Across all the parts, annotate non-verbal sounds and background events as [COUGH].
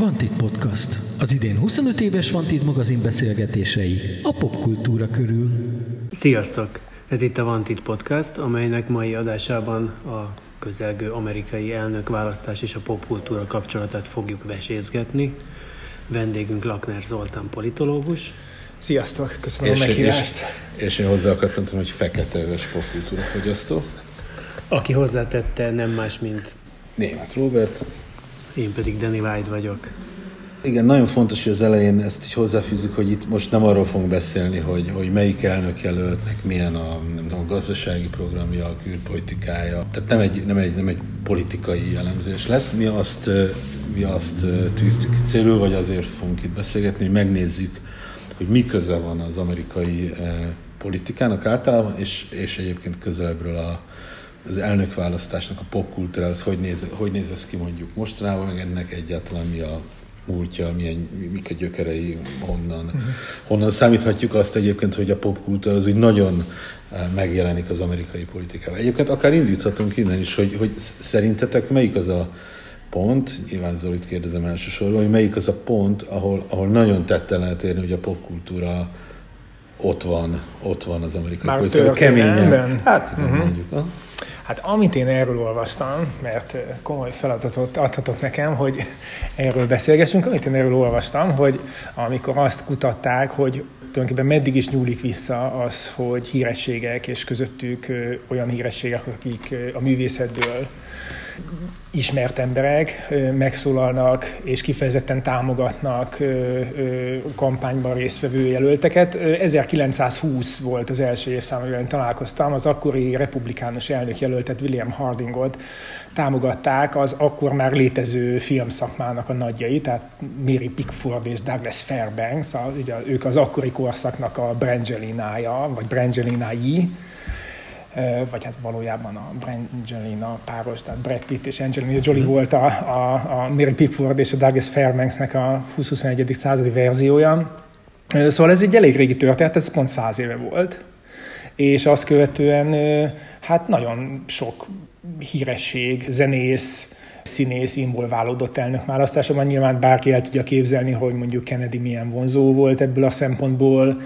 Vantit Podcast. Az idén 25 éves Vantit magazin beszélgetései a popkultúra körül. Sziasztok! Ez itt a Vantit Podcast, amelynek mai adásában a közelgő amerikai elnök választás és a popkultúra kapcsolatát fogjuk vesézgetni. Vendégünk Lakner Zoltán politológus. Sziasztok, köszönöm és a meghívást. És, és én hozzá akartam tenni, hogy fekete öves popkultúra fogyasztó. Aki hozzátette nem más, mint... Német Robert. Én pedig Danny White vagyok. Igen, nagyon fontos, hogy az elején ezt így hozzáfűzzük, hogy itt most nem arról fogunk beszélni, hogy, hogy melyik elnök jelöltnek milyen a, a gazdasági programja, a külpolitikája. Tehát nem egy, nem, egy, nem egy politikai jellemzés lesz. Mi azt, mi azt tűztük célul, vagy azért fogunk itt beszélgetni, hogy megnézzük, hogy mi köze van az amerikai politikának általában, és, és egyébként közelebbről a, az elnökválasztásnak a popkultúra, az hogy néz, hogy néz ez ki mondjuk mostanában, meg ennek egyáltalán mi a múltja, milyen, mik a gyökerei, honnan, uh-huh. honnan számíthatjuk azt egyébként, hogy a popkultúra az úgy nagyon eh, megjelenik az amerikai politikában. Egyébként akár indíthatunk innen is, hogy, hogy szerintetek melyik az a pont, nyilván Zolit kérdezem elsősorban, hogy melyik az a pont, ahol, ahol nagyon tette lehet érni, hogy a popkultúra ott van, ott van az amerikai politikában. Keményen. Hát uh-huh. mondjuk. Ha? Hát amit én erről olvastam, mert komoly feladatot adhatok nekem, hogy erről beszélgessünk, amit én erről olvastam, hogy amikor azt kutatták, hogy tulajdonképpen meddig is nyúlik vissza az, hogy hírességek, és közöttük olyan hírességek, akik a művészetből ismert emberek megszólalnak és kifejezetten támogatnak kampányban résztvevő jelölteket. 1920 volt az első évszám, amivel találkoztam, az akkori republikánus elnök jelöltet William Hardingot támogatták az akkor már létező filmszakmának a nagyjai, tehát Mary Pickford és Douglas Fairbanks, a, ugye ők az akkori korszaknak a Brangelinája, vagy Brangelinái, vagy hát valójában a Brangelina páros, tehát Brad Pitt és Angelina Jolie mm. volt a, a, a Mary Pickford és a Douglas Fairbanksnek a 20-21. századi verziója. Szóval ez egy elég régi történet, ez pont száz éve volt. És azt követően hát nagyon sok híresség, zenész, színész involválódott elnök választásában. Nyilván bárki el tudja képzelni, hogy mondjuk Kennedy milyen vonzó volt ebből a szempontból,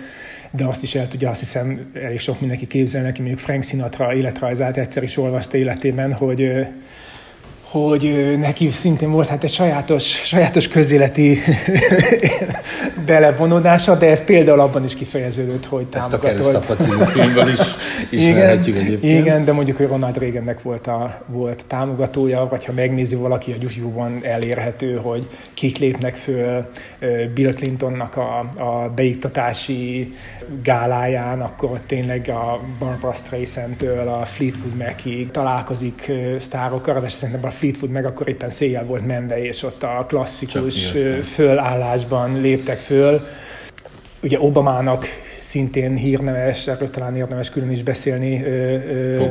de azt is el tudja, azt hiszem, elég sok mindenki képzelni, aki mondjuk Frank Sinatra életrajzát egyszer is olvasta életében, hogy hogy neki szintén volt hát egy sajátos, sajátos közéleti [LAUGHS] belevonódása, de ez például abban is kifejeződött, hogy támogatott. Ezt a című [LAUGHS] filmben is ismerhetjük igen, egyébként. Igen, de mondjuk, hogy Ronald Reagannek volt a volt támogatója, vagy ha megnézi valaki a YouTube-on elérhető, hogy kik lépnek föl Bill Clintonnak a, a beiktatási gáláján, akkor tényleg a Barbara Streisand-től a Fleetwood Mac-ig találkozik sztárokkal, de szerintem a Fleetwood meg akkor éppen széjjel volt menve, és ott a klasszikus fölállásban léptek föl. Ugye Obamának szintén hírneves, erről talán érdemes külön is beszélni, ö, ö,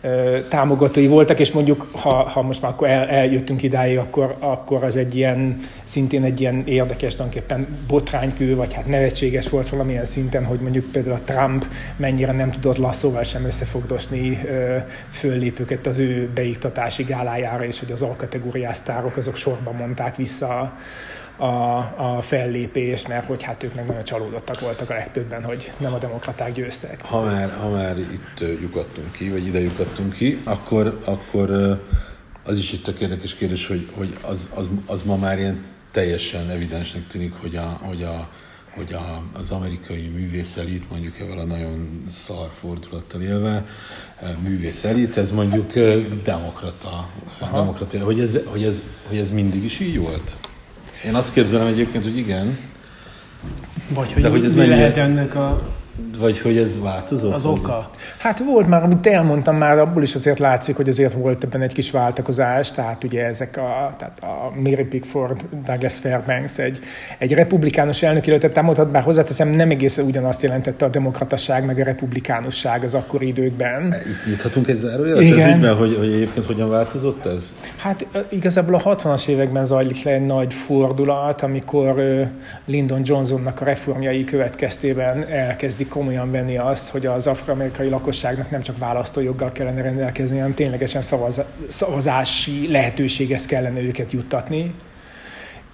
ö, támogatói voltak, és mondjuk, ha, ha most már akkor el, eljöttünk idáig, akkor, akkor az egy ilyen, szintén egy ilyen érdekes, tulajdonképpen botránykő, vagy hát nevetséges volt valamilyen szinten, hogy mondjuk például a Trump mennyire nem tudott lasszóval sem összefogdosni ö, föllépőket az ő beiktatási gálájára, és hogy az alkategóriás sztárok azok sorban mondták vissza a, a fellépés, mert hogy hát ők meg nagyon csalódottak voltak a legtöbben, hogy nem a demokraták győztek. Ha már, ha már itt lyukadtunk ki, vagy ide lyukadtunk ki, akkor, akkor az is itt a érdekes kérdés, hogy, hogy az, az, az ma már ilyen teljesen evidensnek tűnik, hogy, a, hogy, a, hogy a, az amerikai művészelit, mondjuk evel a nagyon szar fordulattal élve, művészelit, ez mondjuk demokrata, demokrata hogy, ez, hogy, ez, hogy ez mindig is így volt? Én azt képzelem egyébként, hogy igen. Vagy hogy, De hogy ez mi mennyire... lehet ennek a vagy hogy ez változott? Az oka? Hát volt már, amit elmondtam már, abból is azért látszik, hogy azért volt ebben egy kis váltakozás, tehát ugye ezek a, tehát a Mary Pickford, Douglas Fairbanks egy, egy republikánus elnökjelöltet támogatott, bár hozzáteszem nem egészen ugyanazt jelentette a demokrataság meg a republikánusság az akkori időkben. Nyithatunk egy zárójelet Igen. Ügyben, hogy, hogy egyébként hogyan változott ez? Hát igazából a 60-as években zajlik le egy nagy fordulat, amikor Lyndon Johnsonnak a reformjai következtében elkezdi elkezdik komolyan venni azt, hogy az afroamerikai lakosságnak nem csak választójoggal kellene rendelkezni, hanem ténylegesen szavaz, szavazási lehetőséghez kellene őket juttatni.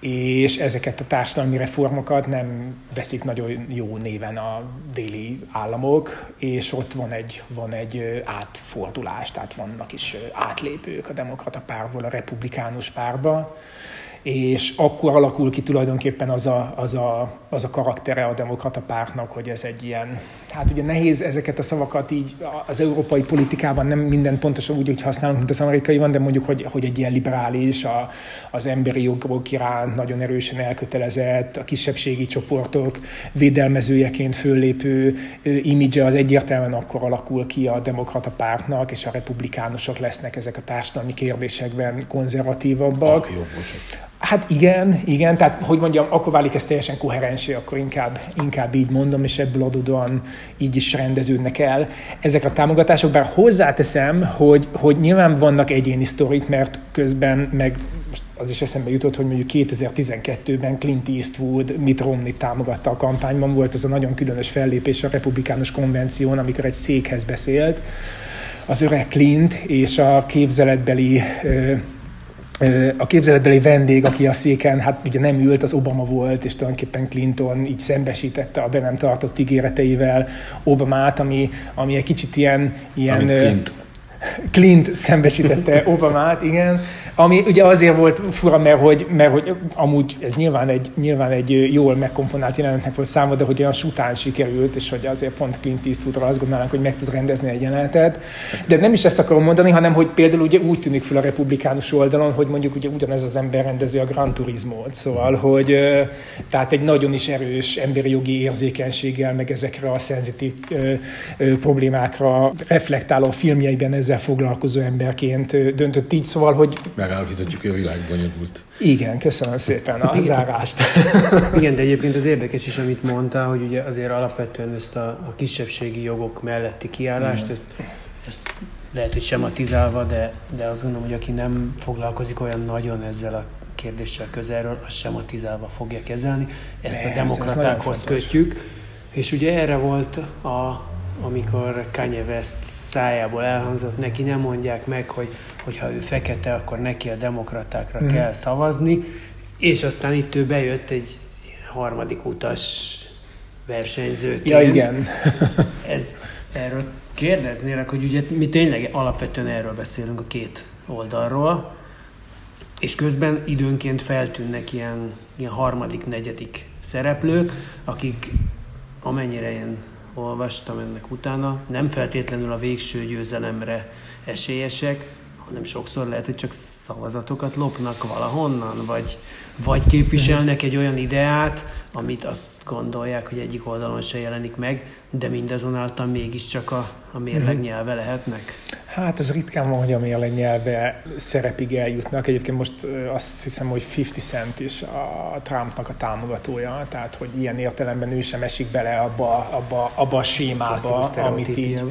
és ezeket a társadalmi reformokat nem veszik nagyon jó néven a déli államok, és ott van egy, van egy átfordulás, tehát vannak is átlépők a demokrata párból a republikánus párba, és akkor alakul ki tulajdonképpen az a, az, a, az a karaktere a demokrata pártnak, hogy ez egy ilyen, hát ugye nehéz ezeket a szavakat így az európai politikában nem minden pontosan úgy, hogy használunk, mint az amerikai van, de mondjuk, hogy, hogy egy ilyen liberális, a, az emberi jogok iránt nagyon erősen elkötelezett, a kisebbségi csoportok védelmezőjeként föllépő imidzse az egyértelműen akkor alakul ki a demokrata pártnak, és a republikánusok lesznek ezek a társadalmi kérdésekben konzervatívabbak. Ah, jó, Hát igen, igen, tehát hogy mondjam, akkor válik ez teljesen koherensé, akkor inkább, inkább így mondom, és ebből adódóan így is rendeződnek el ezek a támogatások, bár hozzáteszem, hogy, hogy nyilván vannak egyéni sztorik, mert közben meg az is eszembe jutott, hogy mondjuk 2012-ben Clint Eastwood Mitt Romney támogatta a kampányban, volt ez a nagyon különös fellépés a republikánus konvención, amikor egy székhez beszélt, az öreg Clint és a képzeletbeli a képzeletbeli vendég, aki a széken, hát ugye nem ült, az Obama volt, és tulajdonképpen Clinton így szembesítette a be nem tartott ígéreteivel Obamát, ami, ami egy kicsit ilyen... ilyen Clint. Clint szembesítette Obamát, igen, ami ugye azért volt fura, mert hogy, mert hogy amúgy ez nyilván egy, nyilván egy jól megkomponált jelenetnek volt számomra, de hogy olyan sután sikerült, és hogy azért pont Clint Eastwoodra azt gondolnánk, hogy meg tud rendezni egy jelenetet. De nem is ezt akarom mondani, hanem hogy például ugye úgy tűnik fel a republikánus oldalon, hogy mondjuk ugye ugyanez az ember rendezi a Gran Turismo-t, szóval, hogy tehát egy nagyon is erős emberi jogi érzékenységgel, meg ezekre a szenzitív problémákra reflektáló filmjeiben ezzel foglalkozó emberként döntött így, szóval, hogy megállapíthatjuk, hogy a világ bonyolult. Igen, köszönöm szépen a Igen. zárást. [LAUGHS] Igen, de egyébként az érdekes is, amit mondtál, hogy ugye azért alapvetően ezt a, a kisebbségi jogok melletti kiállást, ezt, ezt lehet, hogy sematizálva, de, de azt gondolom, hogy aki nem foglalkozik olyan nagyon ezzel a kérdéssel közelről, az sematizálva fogja kezelni. Ezt Persze, a demokratákhoz kötjük. És ugye erre volt, a, amikor Kanye West szájából elhangzott, neki nem mondják meg, hogy hogyha ő fekete, akkor neki a demokratákra mm. kell szavazni, és aztán itt ő bejött egy harmadik utas versenyzőként. Ja, igen. [LAUGHS] Ez, erről kérdeznélek, hogy ugye mi tényleg alapvetően erről beszélünk a két oldalról, és közben időnként feltűnnek ilyen, ilyen harmadik, negyedik szereplők, akik amennyire én olvastam ennek utána, nem feltétlenül a végső győzelemre esélyesek, hanem sokszor lehet, hogy csak szavazatokat lopnak valahonnan, vagy, vagy képviselnek egy olyan ideát, amit azt gondolják, hogy egyik oldalon se jelenik meg, de mindezonáltal mégiscsak a, a mérleg mhm. nyelve lehetnek? Hát ez ritkán van, hogy a mérleg nyelve szerepig eljutnak. Egyébként most azt hiszem, hogy 50 Cent is a Trumpnak a támogatója, tehát hogy ilyen értelemben ő sem esik bele abba, abba, abba a sémába, amit így,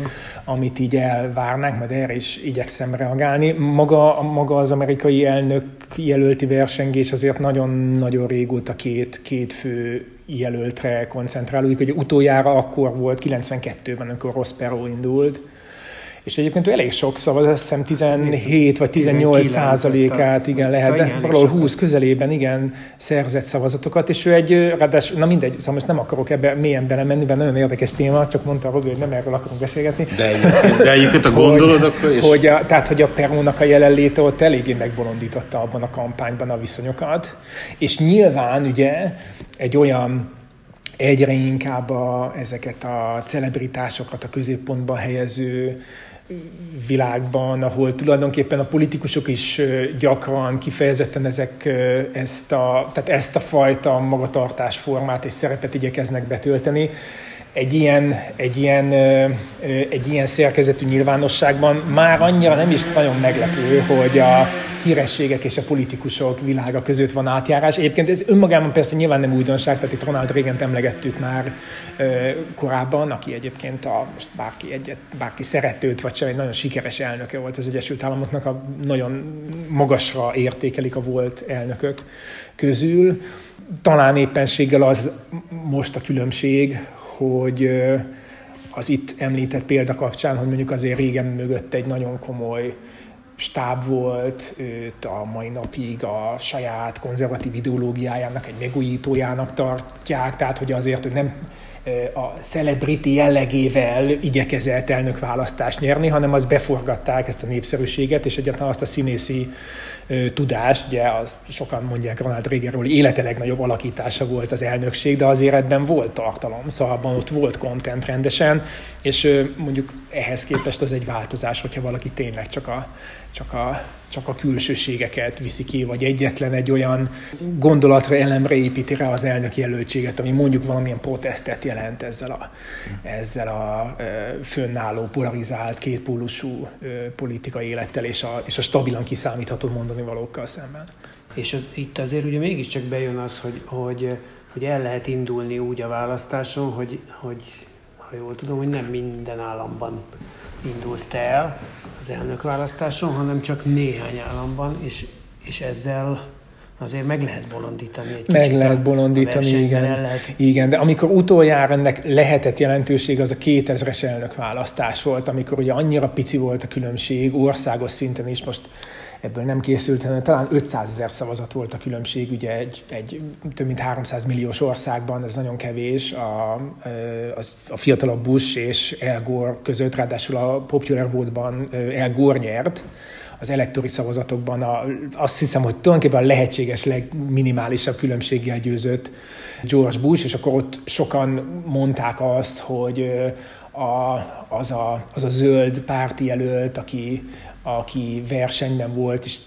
amit így elvárnánk, majd erre is igyekszem reagálni. Maga, maga az amerikai elnök jelölti versengés azért nagyon-nagyon régóta két, két fő jelöltre koncentrálódik, hogy utoljára akkor volt, 92-ben, amikor Ross Perot indult, és egyébként elég sok szavaz, azt hiszem 17 vagy 18 százalékát, igen, lehet, de valahol 20 közelében, igen, szerzett szavazatokat, és ő egy, ráadásul, na mindegy, szóval most nem akarok ebbe mélyen belemenni, mert nagyon érdekes téma, csak mondta Robi, hogy nem erről akarunk beszélgetni. De, de egyébként a gondolod akkor is. Hogy a, tehát, hogy a Perónak a jelenléte ott eléggé megbolondította abban a kampányban a viszonyokat, és nyilván ugye egy olyan egyre inkább a, ezeket a celebritásokat a középpontba helyező világban, ahol tulajdonképpen a politikusok is gyakran kifejezetten ezek, ezt, a, tehát ezt a fajta magatartásformát és szerepet igyekeznek betölteni egy ilyen, egy, ilyen, egy ilyen szerkezetű nyilvánosságban már annyira nem is nagyon meglepő, hogy a hírességek és a politikusok világa között van átjárás. Egyébként ez önmagában persze nyilván nem újdonság, tehát itt Ronald reagan emlegettük már korábban, aki egyébként a, most bárki, egyet, bárki szeretőt, vagy sem egy nagyon sikeres elnöke volt az Egyesült Államoknak, a nagyon magasra értékelik a volt elnökök közül. Talán éppenséggel az most a különbség, hogy az itt említett példa kapcsán, hogy mondjuk azért régen mögött egy nagyon komoly stáb volt, őt a mai napig a saját konzervatív ideológiájának egy megújítójának tartják, tehát hogy azért, hogy nem a celebrity jellegével igyekezett elnökválasztást nyerni, hanem az beforgatták ezt a népszerűséget, és egyáltalán azt a színészi tudás, ugye az, sokan mondják Ronald Reaganról, élete legnagyobb alakítása volt az elnökség, de azért ebben volt tartalom, szóval abban ott volt content rendesen, és mondjuk ehhez képest az egy változás, hogyha valaki tényleg csak a, csak a, csak a külsőségeket viszi ki, vagy egyetlen egy olyan gondolatra, elemre építi rá az elnök jelöltséget, ami mondjuk valamilyen protestet jelent ezzel a, ezzel a fönnálló, polarizált, kétpólusú politikai élettel és a, és a stabilan kiszámítható mondani valókkal szemben. És itt azért ugye mégiscsak bejön az, hogy, hogy, hogy el lehet indulni úgy a választáson, hogy, hogy ha jól tudom, hogy nem minden államban indulsz te el az elnökválasztáson, hanem csak néhány államban, és, és ezzel azért meg lehet bolondítani egy Meg lehet bolondítani, igen. Lehet... Igen, de amikor utoljára ennek lehetett jelentőség, az a 2000-es elnökválasztás volt, amikor ugye annyira pici volt a különbség, országos szinten is most ebből nem készült, hanem talán 500 ezer szavazat volt a különbség, ugye egy, egy több mint 300 milliós országban, ez nagyon kevés, a, az, a fiatalabb Bush és El Gore között, ráadásul a Popular Vote-ban El Gore nyert, az elektori szavazatokban. A, azt hiszem, hogy tulajdonképpen a lehetséges legminimálisabb különbséggel győzött George Bush, és akkor ott sokan mondták azt, hogy a, az, a, az a zöld párti jelölt, aki, aki versenyben volt, és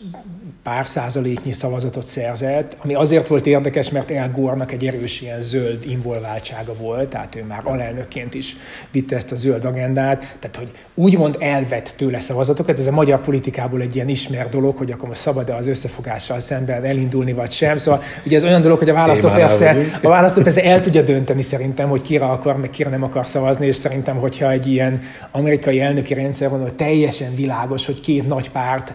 pár százaléknyi szavazatot szerzett, ami azért volt érdekes, mert El Gore-nak egy erős ilyen zöld involváltsága volt, tehát ő már alelnökként is vitte ezt a zöld agendát, tehát hogy úgymond elvett tőle szavazatokat, ez a magyar politikából egy ilyen ismert dolog, hogy akkor most szabad-e az összefogással szemben elindulni, vagy sem. Szóval ugye ez olyan dolog, hogy a választó persze, a választó persze el tudja dönteni szerintem, hogy kire akar, meg kire nem akar szavazni, és szerintem, hogyha egy ilyen amerikai elnöki rendszer van, hogy teljesen világos, hogy két nagy párt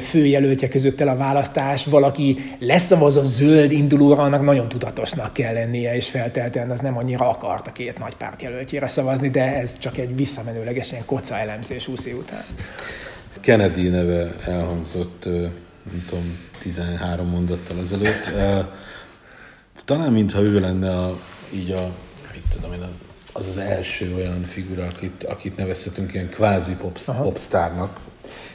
főjelöltje között el a választás, valaki leszavaz a zöld indulóra, annak nagyon tudatosnak kell lennie, és felteltően az nem annyira akart a két nagy párt jelöltjére szavazni, de ez csak egy visszamenőlegesen koca elemzés 20 év után. Kennedy neve elhangzott, nem tudom, 13 mondattal ezelőtt. Talán mintha ő lenne a, így a, mit tudom én, az az első olyan figura, akit, akit nevezhetünk ilyen kvázi popstárnak,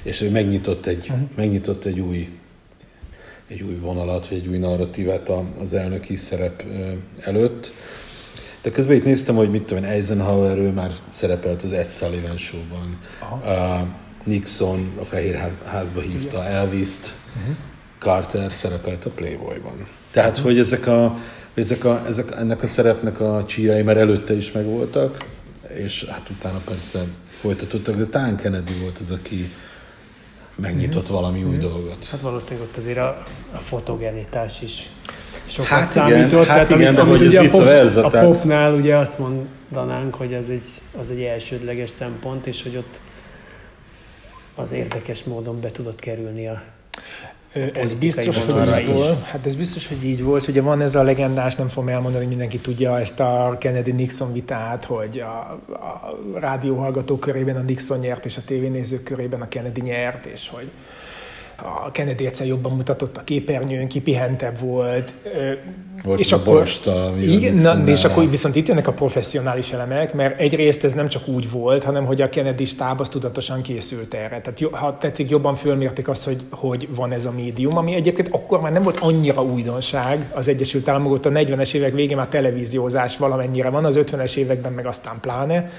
és ő megnyitott egy, uh-huh. megnyitott egy új egy új vonalat, vagy egy új narratívát az elnöki szerep előtt. De közben itt néztem, hogy mit tudom én, Eisenhower, ő már szerepelt az Ed Sullivan show-ban. Uh, Nixon a Fehér Házba hívta Elvis-t. Uh-huh. Carter szerepelt a Playboy-ban. Tehát, uh-huh. hogy ezek a, ezek a, ezek, ennek a szerepnek a csírai már előtte is megvoltak, és hát utána persze folytatottak, de talán Kennedy volt az, aki, megnyitott mm-hmm. valami új mm-hmm. dolgot. Hát valószínűleg ott azért a, a fotogenitás is sokat hát számított. Igen, hát igen, amit, de amit hogy ugye a, pop, verza, a tehát... popnál ugye azt mondanánk, hogy ez egy, az egy elsődleges szempont, és hogy ott az érdekes módon be tudott kerülni a ez biztos, hogy így volt. Hát ez biztos, hogy így volt. Ugye van ez a legendás, nem fogom elmondani, hogy mindenki tudja ezt a Kennedy-Nixon vitát, hogy a, a rádióhallgatók körében a Nixon nyert, és a tévénézők körében a Kennedy nyert, és hogy a Kennedy egyszer jobban mutatott a képernyőn, kipihentebb volt. volt és akkor, borsta, igen, na, és akkor viszont itt jönnek a professzionális elemek, mert egyrészt ez nem csak úgy volt, hanem hogy a Kennedy stáb az tudatosan készült erre. Tehát ha tetszik, jobban fölmérték azt, hogy, hogy van ez a médium, ami egyébként akkor már nem volt annyira újdonság az Egyesült Államok, a 40-es évek végén már televíziózás valamennyire van, az 50-es években meg aztán pláne.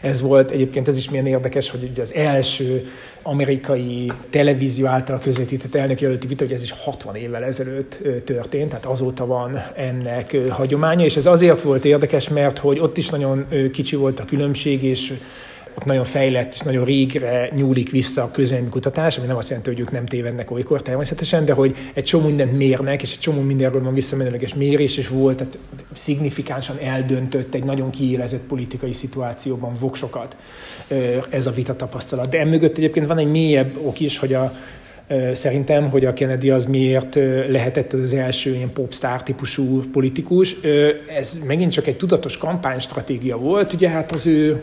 Ez volt egyébként, ez is milyen érdekes, hogy ugye az első amerikai televízió által közvetített elnökjelölti vita, hogy ez is 60 évvel ezelőtt történt, tehát azóta van ennek hagyománya, és ez azért volt érdekes, mert hogy ott is nagyon kicsi volt a különbség, és ott nagyon fejlett és nagyon régre nyúlik vissza a kutatás, ami nem azt jelenti, hogy ők nem tévednek olykor természetesen, de hogy egy csomó mindent mérnek, és egy csomó mindenről van visszamenőleges mérés, és volt, tehát szignifikánsan eldöntött egy nagyon kiélezett politikai szituációban voksokat ez a vita tapasztalat. De emögött egyébként van egy mélyebb ok is, hogy a, szerintem, hogy a Kennedy az miért lehetett az első ilyen popstar típusú politikus. Ez megint csak egy tudatos kampánystratégia volt. Ugye hát az ő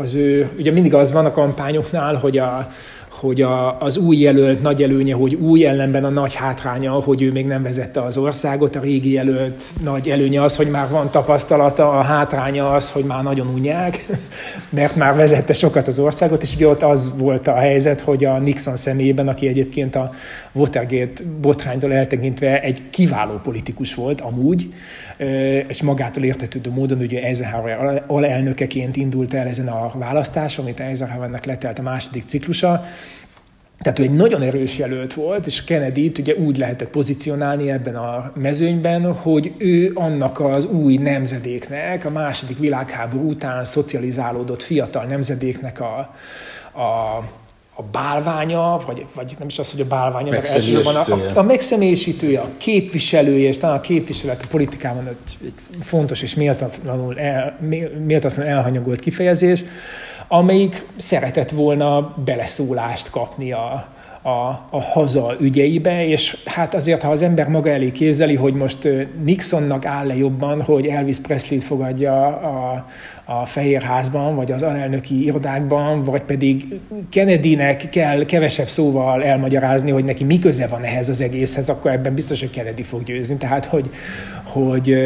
az ő, ugye mindig az van a kampányoknál, hogy a, hogy a, az új jelölt nagy előnye, hogy új ellenben a nagy hátránya, hogy ő még nem vezette az országot, a régi jelölt nagy előnye az, hogy már van tapasztalata, a hátránya az, hogy már nagyon unják, [LAUGHS] mert már vezette sokat az országot, és ugye ott az volt a helyzet, hogy a Nixon személyében, aki egyébként a Watergate botránytól eltekintve egy kiváló politikus volt amúgy, és magától értetődő módon ugye Eisenhower alelnökeként indult el ezen a választáson, amit Eisenhowernek letelt a második ciklusa, tehát ő egy nagyon erős jelölt volt, és Kennedy-t ugye úgy lehetett pozícionálni ebben a mezőnyben, hogy ő annak az új nemzedéknek, a második világháború után szocializálódott fiatal nemzedéknek a, a a bálványa, vagy, vagy nem is az, hogy a bálványa, mert elsősorban a, a, a megszemélyisítője, a képviselője, és talán a képviselet a politikában egy, egy fontos és méltatlanul, el, méltatlanul elhanyagolt kifejezés, amelyik szeretett volna beleszólást kapni a, a, a haza ügyeibe, és hát azért, ha az ember maga elé képzeli, hogy most Nixonnak áll-e jobban, hogy Elvis Presley-t fogadja a, a Fehérházban, vagy az alelnöki irodákban, vagy pedig Kennedynek kell kevesebb szóval elmagyarázni, hogy neki mi köze van ehhez az egészhez, akkor ebben biztos, hogy Kennedy fog győzni. Tehát, hogy, hogy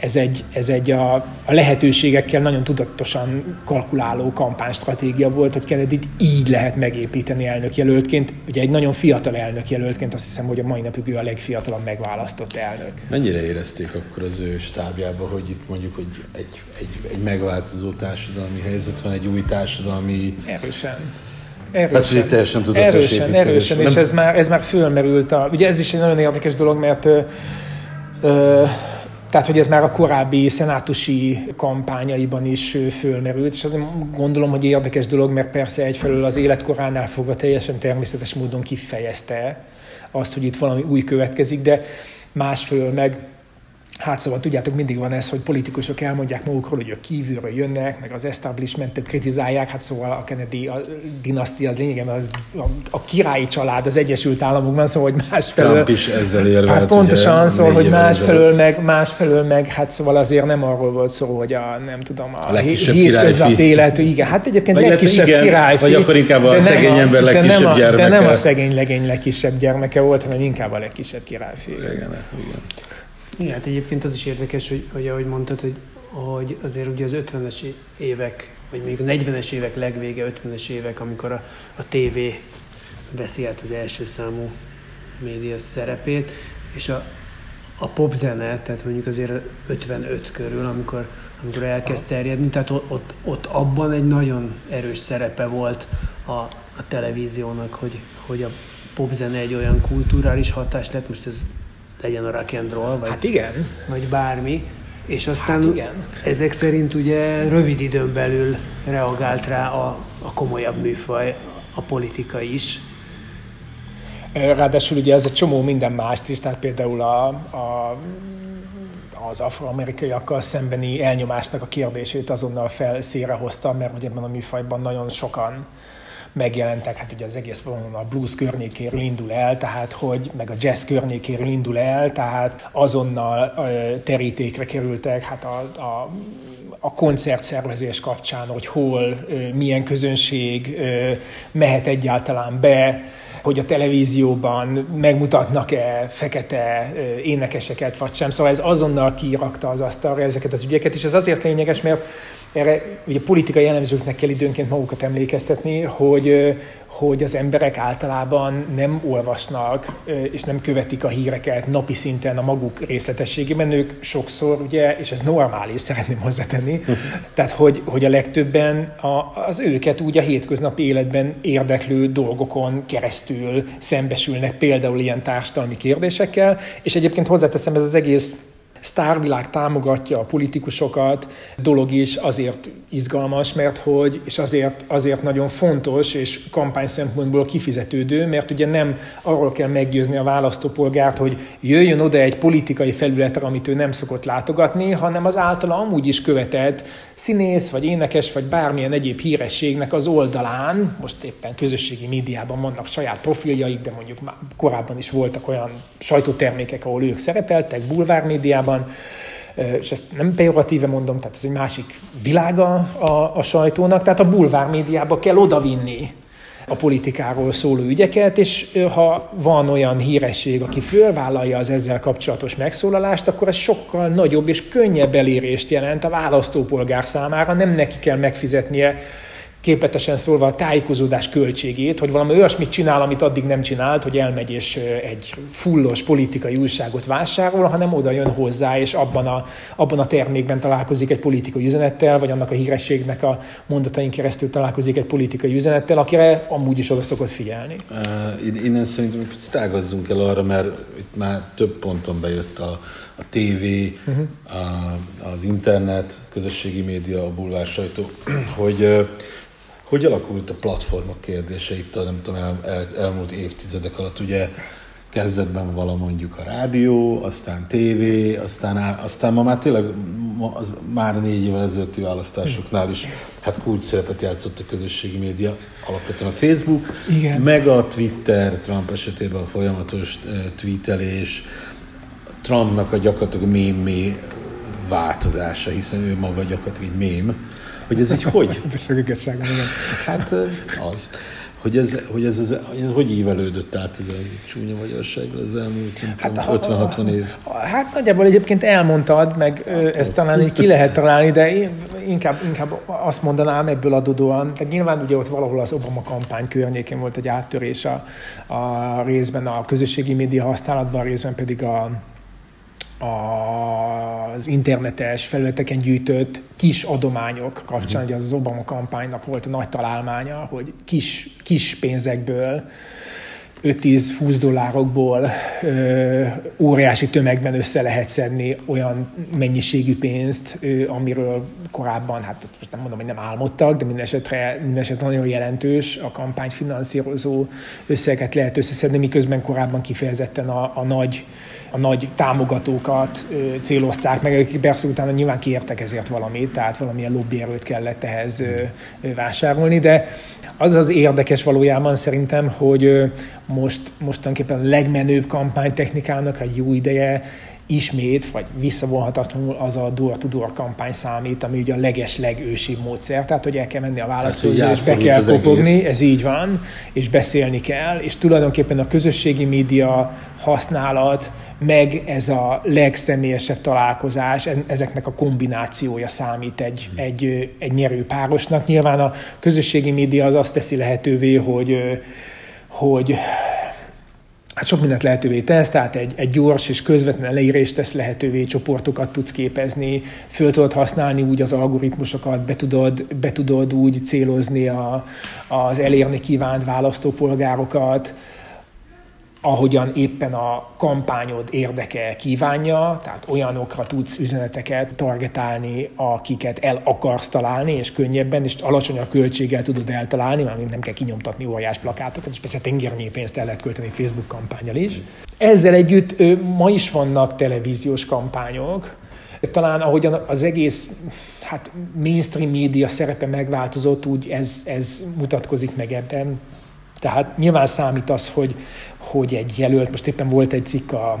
ez egy, ez egy a, a lehetőségekkel nagyon tudatosan kalkuláló kampánystratégia volt, hogy kennedy így lehet megépíteni elnökjelöltként. Ugye egy nagyon fiatal elnökjelöltként azt hiszem, hogy a mai napig ő a legfiatalabb megválasztott elnök. Mennyire érezték akkor az ő stábjába, hogy itt mondjuk hogy egy, egy, egy megváltozó társadalmi helyzet van, egy új társadalmi... Erősen. Erősen, hát, hogy teljesen tudatos erősen, erősen, és ez már, ez már fölmerült. A, ugye ez is egy nagyon érdekes dolog, mert ö, ö, tehát, hogy ez már a korábbi szenátusi kampányaiban is fölmerült, és azért gondolom, hogy érdekes dolog, mert persze egyfelől az életkoránál fogva teljesen természetes módon kifejezte azt, hogy itt valami új következik, de másfelől meg Hát szóval tudjátok, mindig van ez, hogy politikusok elmondják magukról, hogy ők kívülről jönnek, meg az establishmentet kritizálják, hát szóval a Kennedy a dinasztia az lényegében az, a, a királyi család az Egyesült Államokban, szóval, hogy másfelől... Trump is ezzel érvelt. Hát pontosan, szóval, hogy másfelől meg, másfelől meg, hát szóval azért nem arról volt szó, hogy a, nem tudom, a, a legkisebb hétköznap életű, igen, hát egyébként vagy legkisebb igen, királyfi. Vagy akkor inkább a szegény ember legkisebb de nem a, gyermeke. De nem a szegény legény legkisebb gyermeke volt, hanem inkább a legkisebb királyfi. Igen, igen. Igen, hát egyébként az is érdekes, hogy, hogy ahogy mondtad, hogy, hogy azért ugye az 50-es évek, vagy még a 40-es évek legvége, 50-es évek, amikor a, a TV veszi át az első számú média szerepét, és a, a popzene, tehát mondjuk azért 55 körül, amikor, amikor elkezd terjedni, tehát ott, ott abban egy nagyon erős szerepe volt a, a televíziónak, hogy, hogy a popzene egy olyan kulturális hatás lett, most ez legyen a rock and roll, vagy, hát igen. vagy bármi, és aztán hát igen. ezek szerint ugye rövid időn belül reagált rá a, a komolyabb műfaj, a politika is. Ráadásul ugye ez egy csomó minden mást is, tehát például a, a az afroamerikaiakkal szembeni elnyomásnak a kérdését azonnal felszére hozta, mert ugye ebben a műfajban nagyon sokan megjelentek, hát ugye az egész vonalon a blues környékéről indul el, tehát hogy, meg a jazz környékéről indul el, tehát azonnal terítékre kerültek, hát a, a a koncertszervezés kapcsán, hogy hol, milyen közönség mehet egyáltalán be, hogy a televízióban megmutatnak-e fekete énekeseket, vagy sem. Szóval ez azonnal kirakta az asztalra ezeket az ügyeket, és ez azért lényeges, mert erre ugye politikai elemzőknek kell időnként magukat emlékeztetni, hogy hogy az emberek általában nem olvasnak és nem követik a híreket napi szinten a maguk részletességében, ők sokszor, ugye, és ez normális, szeretném hozzátenni, [LAUGHS] tehát hogy, hogy a legtöbben a, az őket úgy a hétköznapi életben érdeklő dolgokon keresztül szembesülnek például ilyen társadalmi kérdésekkel, és egyébként hozzáteszem, ez az egész sztárvilág támogatja a politikusokat, dolog is azért izgalmas, mert hogy, és azért, azért nagyon fontos, és kampány szempontból kifizetődő, mert ugye nem arról kell meggyőzni a választópolgárt, hogy jöjjön oda egy politikai felületre, amit ő nem szokott látogatni, hanem az általa amúgy is követett színész, vagy énekes, vagy bármilyen egyéb hírességnek az oldalán, most éppen közösségi médiában vannak saját profiljaik, de mondjuk már korábban is voltak olyan sajtótermékek, ahol ők szerepeltek, bulvár médiában, és ezt nem pejoratíve mondom, tehát ez egy másik világa a, a sajtónak, tehát a bulvár médiába kell odavinni a politikáról szóló ügyeket, és ha van olyan híresség, aki fölvállalja az ezzel kapcsolatos megszólalást, akkor ez sokkal nagyobb és könnyebb elérést jelent a választópolgár számára, nem neki kell megfizetnie képletesen szólva a tájékozódás költségét, hogy valami olyasmit csinál, amit addig nem csinált, hogy elmegy és egy fullos politikai újságot vásárol, hanem oda jön hozzá, és abban a, abban a termékben találkozik egy politikai üzenettel, vagy annak a hírességnek a mondatain keresztül találkozik egy politikai üzenettel, akire amúgy is oda szokott figyelni. Uh, innen szerintem tágazzunk el arra, mert itt már több ponton bejött a, a tévé, uh-huh. a, az internet, közösségi média, a bulvár sajtó, [CLEARS THROAT] hogy hogy alakult a platformok kérdése itt a nem tudom, el, el, elmúlt évtizedek alatt? Ugye kezdetben vala mondjuk a rádió, aztán tévé, aztán, aztán ma már tényleg ma, az, már négy évvel ezelőtti választásoknál is hát kulcs szerepet játszott a közösségi média, alapvetően a Facebook, Igen. meg a Twitter, Trump esetében a folyamatos tweetelés, Trumpnak a gyakorlatilag mémé változása, hiszen ő maga gyakorlatilag egy mém, hogy ez így hogy? [LAUGHS] Hát az. Hogy ez, hogy ez, ez, hogy ez hogy ívelődött át ez a csúnya magyarságra az elmúlt hát, 50-60 év? Hát nagyjából egyébként elmondtad, meg hát, ezt talán így ki lehet találni, de én inkább, inkább azt mondanám ebből adódóan, tehát nyilván ugye ott valahol az Obama kampány környékén volt egy áttörés a, a részben a közösségi média használatban, a részben pedig a, az internetes felületeken gyűjtött kis adományok kapcsán, hogy az Obama kampánynak volt a nagy találmánya, hogy kis, kis pénzekből 5-10-20 dollárokból ö, óriási tömegben össze lehet szedni olyan mennyiségű pénzt, ö, amiről korábban, hát azt most nem mondom, hogy nem álmodtak, de minden esetre, minden esetre nagyon jelentős a kampányt finanszírozó összeget lehet összeszedni, miközben korábban kifejezetten a, a nagy a nagy támogatókat ö, célozták meg, akik persze utána nyilván kértek ezért valamit, tehát valamilyen lobbyerőt kellett ehhez ö, ö, vásárolni, de az az érdekes valójában szerintem, hogy ö, most, most tulajdonképpen a legmenőbb kampánytechnikának a jó ideje ismét, vagy visszavonhatatlanul az a door-to-door kampány számít, ami ugye a leges, legősibb módszer. Tehát, hogy el kell menni a választózóra, és be kell kopogni, ez így van, és beszélni kell, és tulajdonképpen a közösségi média használat, meg ez a legszemélyesebb találkozás, ezeknek a kombinációja számít egy, hmm. egy, egy nyerő párosnak. Nyilván a közösségi média az azt teszi lehetővé, hogy, hogy hát sok mindent lehetővé tesz, tehát egy, egy gyors és közvetlen leírést tesz lehetővé, csoportokat tudsz képezni, föl tudod használni úgy az algoritmusokat, be tudod, be tudod úgy célozni a, az elérni kívánt választópolgárokat, ahogyan éppen a kampányod érdeke kívánja, tehát olyanokra tudsz üzeneteket targetálni, akiket el akarsz találni, és könnyebben, és alacsonyabb költséggel tudod eltalálni, mert nem kell kinyomtatni óriás plakátokat, és persze tengernyi pénzt el lehet költeni Facebook kampányal is. Ezzel együtt ma is vannak televíziós kampányok, talán ahogyan az egész hát mainstream média szerepe megváltozott, úgy ez, ez mutatkozik meg ebben. Tehát nyilván számít az, hogy, hogy egy jelölt, most éppen volt egy cikk a,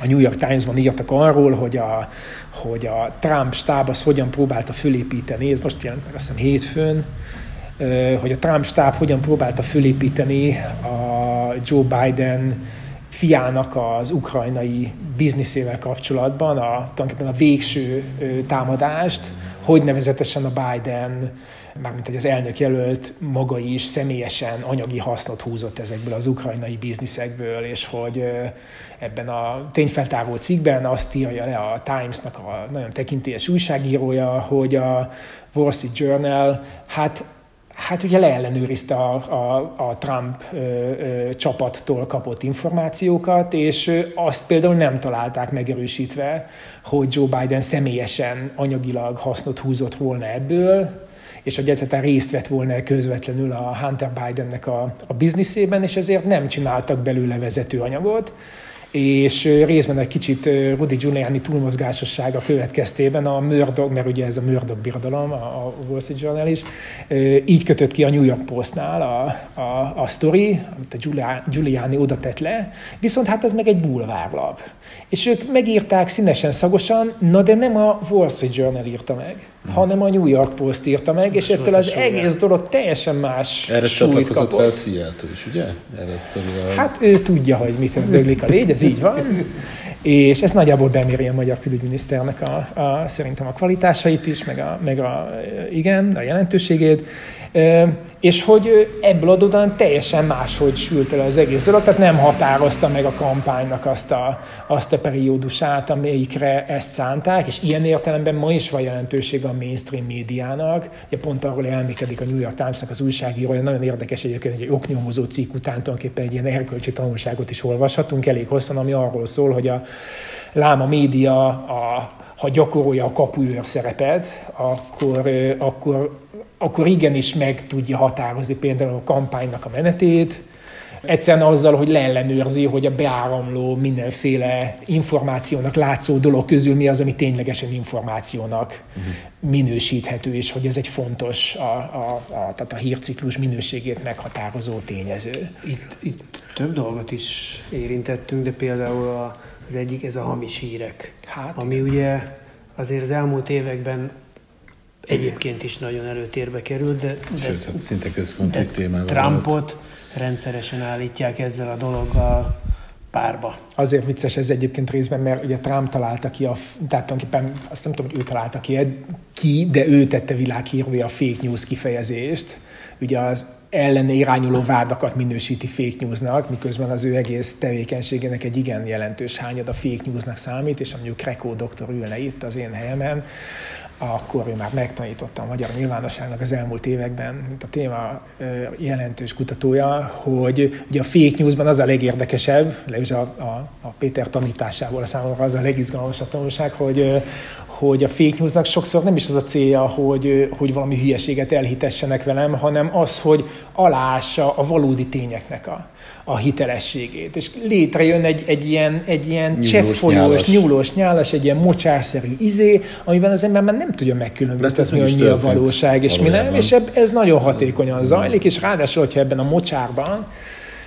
a New York Times-ban írtak arról, hogy a, hogy a Trump stáb az hogyan próbálta fölépíteni, ez most jelent meg azt hiszem hétfőn, hogy a Trump stáb hogyan próbálta fölépíteni a Joe Biden fiának az ukrajnai bizniszével kapcsolatban a, tulajdonképpen a végső támadást, hogy nevezetesen a Biden mármint hogy az elnök jelölt maga is személyesen anyagi hasznot húzott ezekből az ukrajnai bizniszekből, és hogy ebben a tényfeltáró cikkben azt írja le a Times-nak a nagyon tekintélyes újságírója, hogy a Wall Street Journal hát Hát ugye leellenőrizte a, a, a Trump ö, ö, csapattól kapott információkat, és azt például nem találták megerősítve, hogy Joe Biden személyesen anyagilag hasznot húzott volna ebből, és hogy egyáltalán részt vett volna közvetlenül a Hunter Bidennek a, a bizniszében, és ezért nem csináltak belőle vezetőanyagot, és részben egy kicsit Rudy Giuliani túlmozgásossága következtében a Murdoch, mert ugye ez a Murdoch birodalom, a Wall Street Journal is, így kötött ki a New York Postnál a, a, a sztori, amit a Giuliani oda tett le, viszont hát ez meg egy bulvárlap. És ők megírták színesen, szagosan, na de nem a Wall Street Journal írta meg hanem a New York Post írta meg, és ettől az egész dolog teljesen más Erre súlyt csatlakozott kapott. fel Seattle is, ugye? Erre a. Hát ő tudja, hogy mit döglik a légy, ez így van. És ez nagyjából beméri a magyar külügyminiszternek a, a, szerintem a kvalitásait is, meg a, meg a igen, a jelentőségét. És hogy ebből adódóan teljesen máshogy sült el az egész dolog, tehát nem határozta meg a kampánynak azt a, azt a periódusát, amelyikre ezt szánták, és ilyen értelemben ma is van jelentőség a mainstream médiának. Ugye pont arról elmékedik a New York Times-nak az újságírója, nagyon érdekes egyébként, egy oknyomozó cikk után tulajdonképpen egy ilyen erkölcsi tanulságot is olvashatunk elég hosszan, ami arról szól, hogy a láma média, a, ha gyakorolja a kapuőr szerepet, akkor, akkor, akkor igenis meg tudja határozni például a kampánynak a menetét, Egyszerűen azzal, hogy leellenőrzi, hogy a beáramló mindenféle információnak látszó dolog közül mi az, ami ténylegesen információnak uh-huh. minősíthető, és hogy ez egy fontos, a, a, a, tehát a hírciklus minőségét meghatározó tényező. Itt, itt több dolgot is érintettünk, de például az egyik ez a hamis hírek, hát, ami ugye azért az elmúlt években egyébként is nagyon előtérbe került, de, de Sőt, hát szinte központi témával Trumpot rendszeresen állítják ezzel a dologgal párba. Azért vicces ez egyébként részben, mert ugye Trump találta ki, a, tehát tulajdonképpen azt nem tudom, hogy ő találta ki, ki de ő tette világhírvé a fake news kifejezést. Ugye az ellene irányuló vádakat minősíti fake newsnak, miközben az ő egész tevékenységének egy igen jelentős hányad a fake newsnak számít, és mondjuk Krekó doktor ülne itt az én helyemen, akkor én már megtanítottam a magyar nyilvánosságnak az elmúlt években, mint a téma jelentős kutatója, hogy ugye a fake newsban az a legérdekesebb, legalábbis a, a, a Péter tanításából a számomra az a legizgalmasabb tanulság, hogy, hogy a fake newsnak sokszor nem is az a célja, hogy, hogy valami hülyeséget elhitessenek velem, hanem az, hogy alássa a valódi tényeknek a, a hitelességét. És létrejön egy, egy ilyen, egy ilyen cseppfolyós, nyúlós, nyálas, egy ilyen mocsárszerű izé, amiben az ember már nem tudja megkülönböztetni, hogy mi a valóság, és mi nem, és ez nagyon hatékonyan zajlik, és ráadásul, hogyha ebben a mocsárban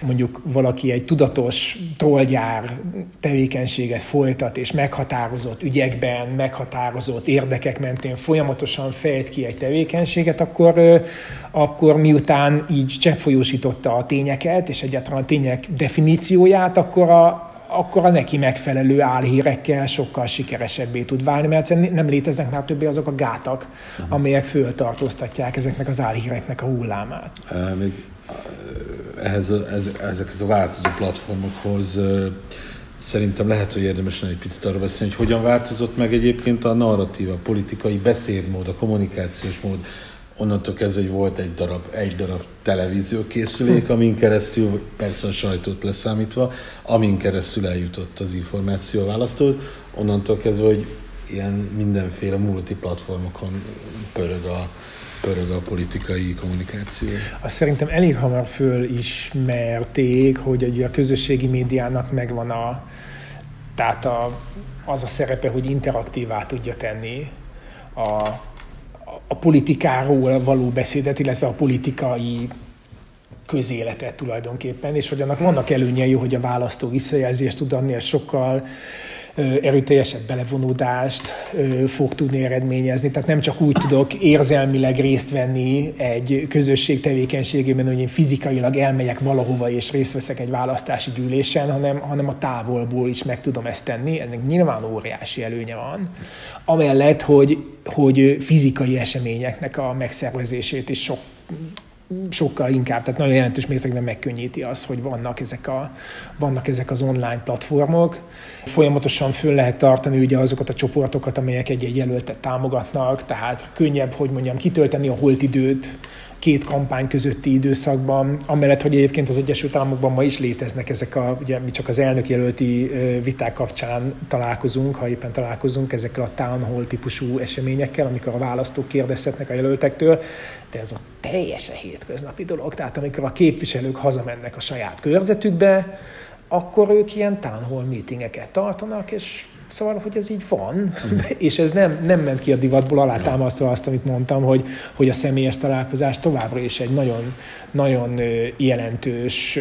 mondjuk valaki egy tudatos trollgyár tevékenységet folytat, és meghatározott ügyekben, meghatározott érdekek mentén folyamatosan fejt ki egy tevékenységet, akkor, akkor miután így cseppfolyósította a tényeket, és egyáltalán a tények definícióját, akkor a, akkor a neki megfelelő álhírekkel sokkal sikeresebbé tud válni, mert nem léteznek már többé azok a gátak, uh-huh. amelyek föltartóztatják ezeknek az álhíreknek a hullámát. Még ehhez ez, ezekhez a változó platformokhoz szerintem lehet, hogy érdemes egy picit arra beszélni, hogy hogyan változott meg egyébként a narratíva, a politikai beszédmód, a kommunikációs mód. Onnantól kezdve, hogy volt egy darab, egy darab televíziókészülék, amin keresztül, persze a sajtót leszámítva, amin keresztül eljutott az információ a választóhoz. Onnantól kezdve, hogy ilyen mindenféle multiplatformokon pörög a, pörög a politikai kommunikáció? Azt szerintem elég hamar fölismerték, hogy a közösségi médiának megvan a, tehát a, az a szerepe, hogy interaktívá tudja tenni a, a politikáról való beszédet, illetve a politikai közéletet tulajdonképpen, és hogy annak vannak előnyei, hogy a választó visszajelzést tud adni, ez sokkal erőteljesebb belevonódást fog tudni eredményezni. Tehát nem csak úgy tudok érzelmileg részt venni egy közösség tevékenységében, hogy én fizikailag elmegyek valahova és részt veszek egy választási gyűlésen, hanem, hanem a távolból is meg tudom ezt tenni. Ennek nyilván óriási előnye van. Amellett, hogy, hogy fizikai eseményeknek a megszervezését is sok sokkal inkább, tehát nagyon jelentős mértékben megkönnyíti az, hogy vannak ezek, a, vannak ezek az online platformok. Folyamatosan föl lehet tartani ugye azokat a csoportokat, amelyek egy-egy jelöltet támogatnak, tehát könnyebb, hogy mondjam, kitölteni a holtidőt, két kampány közötti időszakban, amellett, hogy egyébként az Egyesült Államokban ma is léteznek ezek a, ugye mi csak az elnök jelölti viták kapcsán találkozunk, ha éppen találkozunk ezekkel a town hall típusú eseményekkel, amikor a választók kérdezhetnek a jelöltektől, de ez a teljesen hétköznapi dolog. Tehát amikor a képviselők hazamennek a saját körzetükbe, akkor ők ilyen town hall meetingeket tartanak, és Szóval, hogy ez így van, [LAUGHS] és ez nem, nem ment ki a divatból, alátámasztva azt, amit mondtam, hogy, hogy a személyes találkozás továbbra is egy nagyon, nagyon jelentős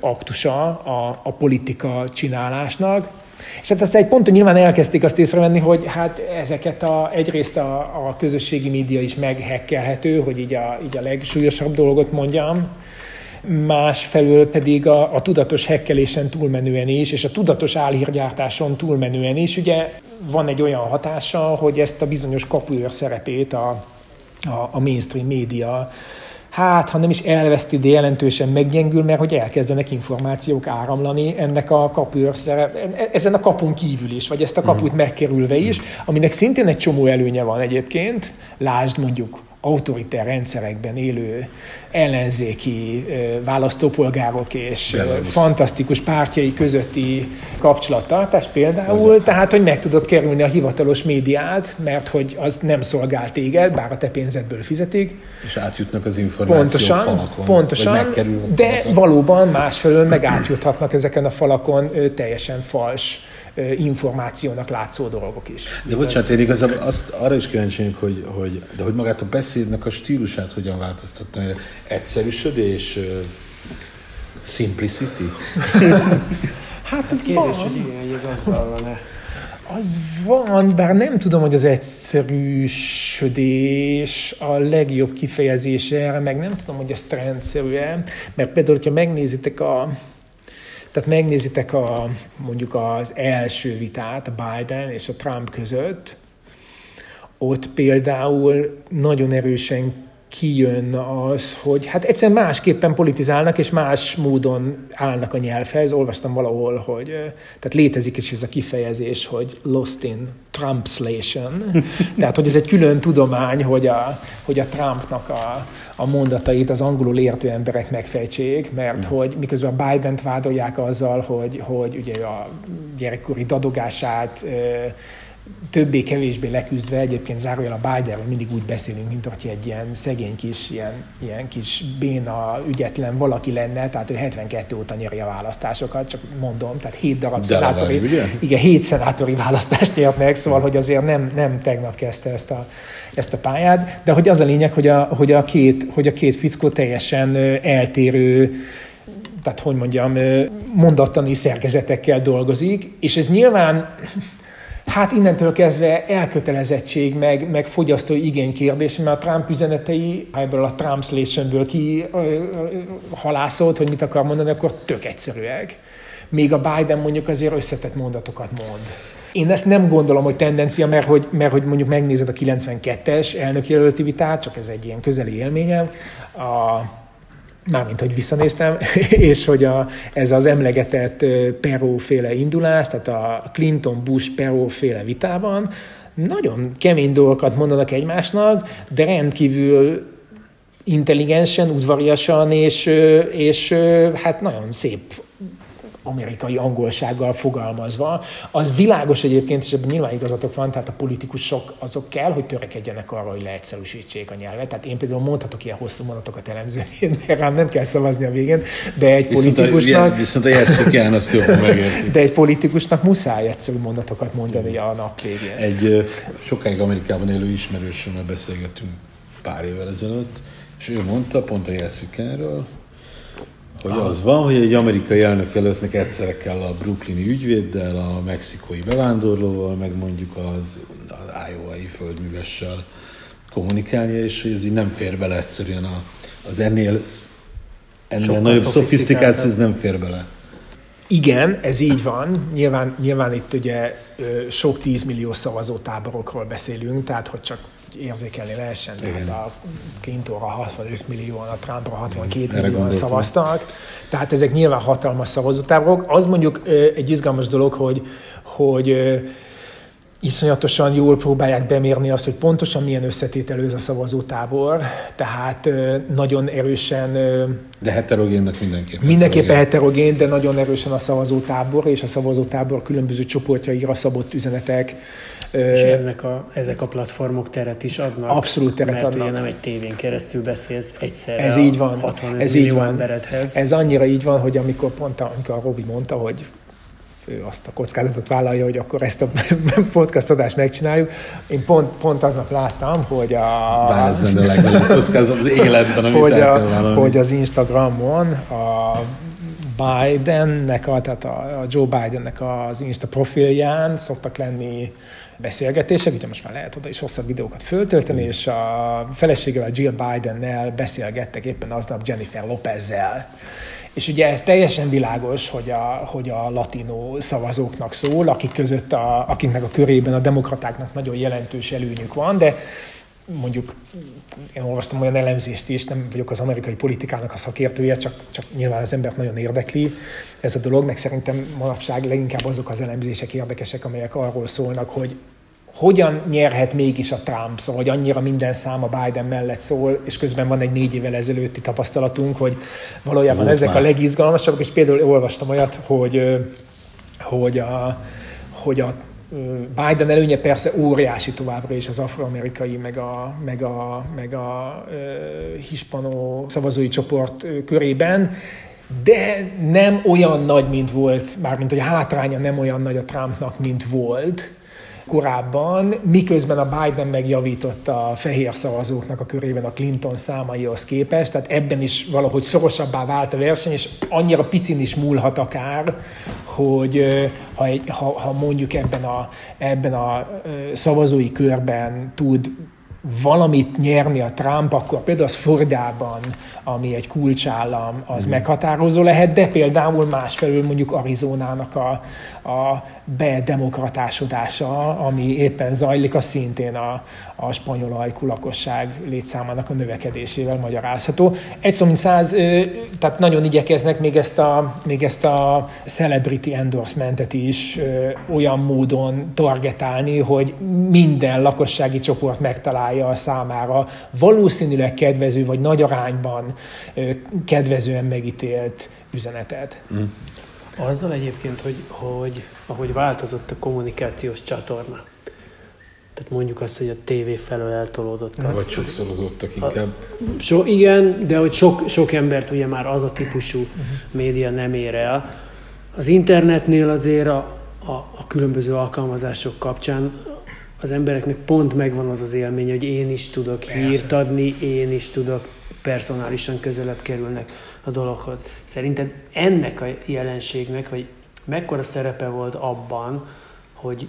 aktusa a, a politika csinálásnak, És hát aztán egy ponton nyilván elkezdték azt észrevenni, hogy hát ezeket a, egyrészt a, a közösségi média is meghekkelhető, hogy így a, így a legsúlyosabb dolgot mondjam, másfelől pedig a, a tudatos hekkelésen túlmenően is, és a tudatos álhírgyártáson túlmenően is, ugye van egy olyan hatása, hogy ezt a bizonyos kapuőr szerepét a, a, a mainstream média hát, ha nem is elveszti, de jelentősen meggyengül, mert hogy elkezdenek információk áramlani ennek a kapőrszere, ezen a kapun kívül is, vagy ezt a kaput mm. megkerülve is, aminek szintén egy csomó előnye van egyébként, lásd mondjuk autoritár rendszerekben élő ellenzéki választópolgárok és Belarus. fantasztikus pártjai közötti kapcsolattartás például, tehát hogy meg tudod kerülni a hivatalos médiát, mert hogy az nem szolgál téged, bár a te pénzedből fizetik. És átjutnak az információk pontosan, falakon. Pontosan, de valóban másfelől meg átjuthatnak ezeken a falakon teljesen fals információnak látszó dolgok is. De bocsánat, én igazából azt, arra is kíváncsi hogy, hogy, de hogy magát a beszédnek a stílusát hogyan változtatta? Egyszerűsödés, simplicity? [LAUGHS] hát ez Kérdés, van. hogy igen, hogy ez azzal van-e. Az van, bár nem tudom, hogy az egyszerűsödés a legjobb kifejezése erre, meg nem tudom, hogy ez trendszerű-e, mert például, hogyha megnézitek a, tehát megnézitek a, mondjuk az első vitát, a Biden és a Trump között, ott például nagyon erősen kijön az, hogy hát egyszerűen másképpen politizálnak, és más módon állnak a nyelvhez. Olvastam valahol, hogy tehát létezik is ez a kifejezés, hogy lost in Trumpslation. [LAUGHS] Tehát, hogy ez egy külön tudomány, hogy a, hogy a Trumpnak a, a mondatait az angolul értő emberek megfejtsék, mert mm. hogy miközben a Biden-t vádolják azzal, hogy, hogy ugye a gyerekkori dadogását többé-kevésbé leküzdve, egyébként zárójel a Bidenről mindig úgy beszélünk, mint hogy egy ilyen szegény kis, ilyen, ilyen kis béna, ügyetlen valaki lenne, tehát ő 72 óta nyeri a választásokat, csak mondom, tehát 7 darab szenátori, igen, 7 szenátori választást nyert meg, szóval, hogy azért nem, nem tegnap kezdte ezt a, ezt a pályát, de hogy az a lényeg, hogy a, hogy a, két, hogy a két fickó teljesen eltérő tehát hogy mondjam, mondattani szerkezetekkel dolgozik, és ez nyilván Hát innentől kezdve elkötelezettség, meg, meg fogyasztói igény kérdés, mert a Trump üzenetei, ha ebből a translationből ki halászott, hogy mit akar mondani, akkor tök egyszerűek. Még a Biden mondjuk azért összetett mondatokat mond. Én ezt nem gondolom, hogy tendencia, mert hogy, mert hogy mondjuk megnézed a 92-es elnökjelölti vitát, csak ez egy ilyen közeli élményem, a mármint, hogy visszanéztem, [LAUGHS] és hogy a, ez az emlegetett Peró-féle indulás, tehát a Clinton-Bush Peró-féle vitában nagyon kemény dolgokat mondanak egymásnak, de rendkívül intelligensen, udvariasan, és, és hát nagyon szép amerikai angolsággal fogalmazva. Az világos egyébként, és ebben nyilván igazatok van, tehát a politikusok azok kell, hogy törekedjenek arra, hogy leegyszerűsítsék a nyelvet. Tehát én például mondhatok ilyen hosszú mondatokat elemzően, rám nem kell szavazni a végén, de egy viszont politikusnak... A, viszont a azt jól megérti. De egy politikusnak muszáj egyszerű mondatokat mondani a nap végén. Egy sokáig Amerikában élő ismerősömmel beszélgettünk pár évvel ezelőtt, és ő mondta pont a jelszükenről, hogy az van, hogy egy amerikai elnök előttnek egyszerre kell a brooklyni ügyvéddel, a mexikói bevándorlóval, meg mondjuk az, az Iowa-i földművessel kommunikálnia, és hogy ez így nem fér bele egyszerűen a, az ennél, ennél nagyobb szofisztikáció, ez nem fér bele. Igen, ez így van. Nyilván, nyilván itt ugye sok tízmillió szavazótáborokról beszélünk, tehát hogy csak érzékelni lehessen. Tehát a Clintonra 65 millióan, a Trumpra 62 Igen, millióan szavaztak. Tehát ezek nyilván hatalmas szavazótáborok. Az mondjuk egy izgalmas dolog, hogy, hogy iszonyatosan jól próbálják bemérni azt, hogy pontosan milyen összetételő ez a szavazótábor, tehát nagyon erősen... De heterogénnek mindenképpen. Mindenképpen heterogén, de nagyon erősen a szavazótábor, és a szavazótábor különböző csoportjaira szabott üzenetek, és ennek a, ezek a platformok teret is adnak. Abszolút teret mert adnak. Ugye nem egy tévén keresztül beszélsz egyszerre Ez így van. 60 ez így van. emberedhez. Ez annyira így van, hogy amikor pont amikor a Robi mondta, hogy ő azt a kockázatot vállalja, hogy akkor ezt a [LAUGHS] podcast adást megcsináljuk. Én pont, pont aznap láttam, hogy a... Bár ez a legnagyobb kockázat az életben, amit hogy, a, hogy az Instagramon a Bidennek, a, tehát a, a Joe Bidennek az Insta profilján szoktak lenni beszélgetések, ugye most már lehet oda is hosszabb videókat föltölteni, és a feleségével Jill Bidennel beszélgettek éppen aznap Jennifer Lopezzel. És ugye ez teljesen világos, hogy a, hogy a latinó szavazóknak szól, akik között, a, akiknek a körében a demokratáknak nagyon jelentős előnyük van, de mondjuk én olvastam olyan elemzést is, nem vagyok az amerikai politikának a szakértője, csak, csak nyilván az embert nagyon érdekli ez a dolog, meg szerintem manapság leginkább azok az elemzések érdekesek, amelyek arról szólnak, hogy hogyan nyerhet mégis a Trump, szóval hogy annyira minden szám a Biden mellett szól, és közben van egy négy évvel ezelőtti tapasztalatunk, hogy valójában Volt ezek már. a legizgalmasabbak, és például olvastam olyat, hogy, hogy a, hogy a Biden előnye persze óriási továbbra is az afroamerikai, meg a, meg a, meg a uh, hispano szavazói csoport körében, de nem olyan nagy, mint volt, mármint hogy a hátránya nem olyan nagy a Trumpnak, mint volt korábban, miközben a Biden megjavította a fehér szavazóknak a körében a Clinton számaihoz képest, tehát ebben is valahogy szorosabbá vált a verseny, és annyira picin is múlhat akár, hogy ha, ha, ha mondjuk ebben a, ebben a szavazói körben tud valamit nyerni a Trump, akkor például az Fordában, ami egy kulcsállam, az mm. meghatározó lehet, de például másfelől mondjuk Arizonának a, a bedemokratásodása, ami éppen zajlik, az szintén a, a spanyol ajkú lakosság létszámának a növekedésével magyarázható. Egy szó mint száz, tehát nagyon igyekeznek még ezt a, még ezt a celebrity endorsementet is olyan módon targetálni, hogy minden lakossági csoport megtalálja a számára valószínűleg kedvező, vagy nagy arányban kedvezően megítélt üzenetet. Mm. Azzal egyébként, hogy, hogy ahogy változott a kommunikációs csatorna, tehát mondjuk azt, hogy a tévé felől eltolódott. A, Vagy sokszorozottak inkább. A, so, igen, de hogy sok, sok embert ugye már az a típusú uh-huh. média nem ér el. Az internetnél azért a, a, a különböző alkalmazások kapcsán az embereknek pont megvan az az élmény, hogy én is tudok Persze. hírt adni, én is tudok personálisan közelebb kerülnek a dologhoz. Szerinted ennek a jelenségnek, vagy mekkora szerepe volt abban, hogy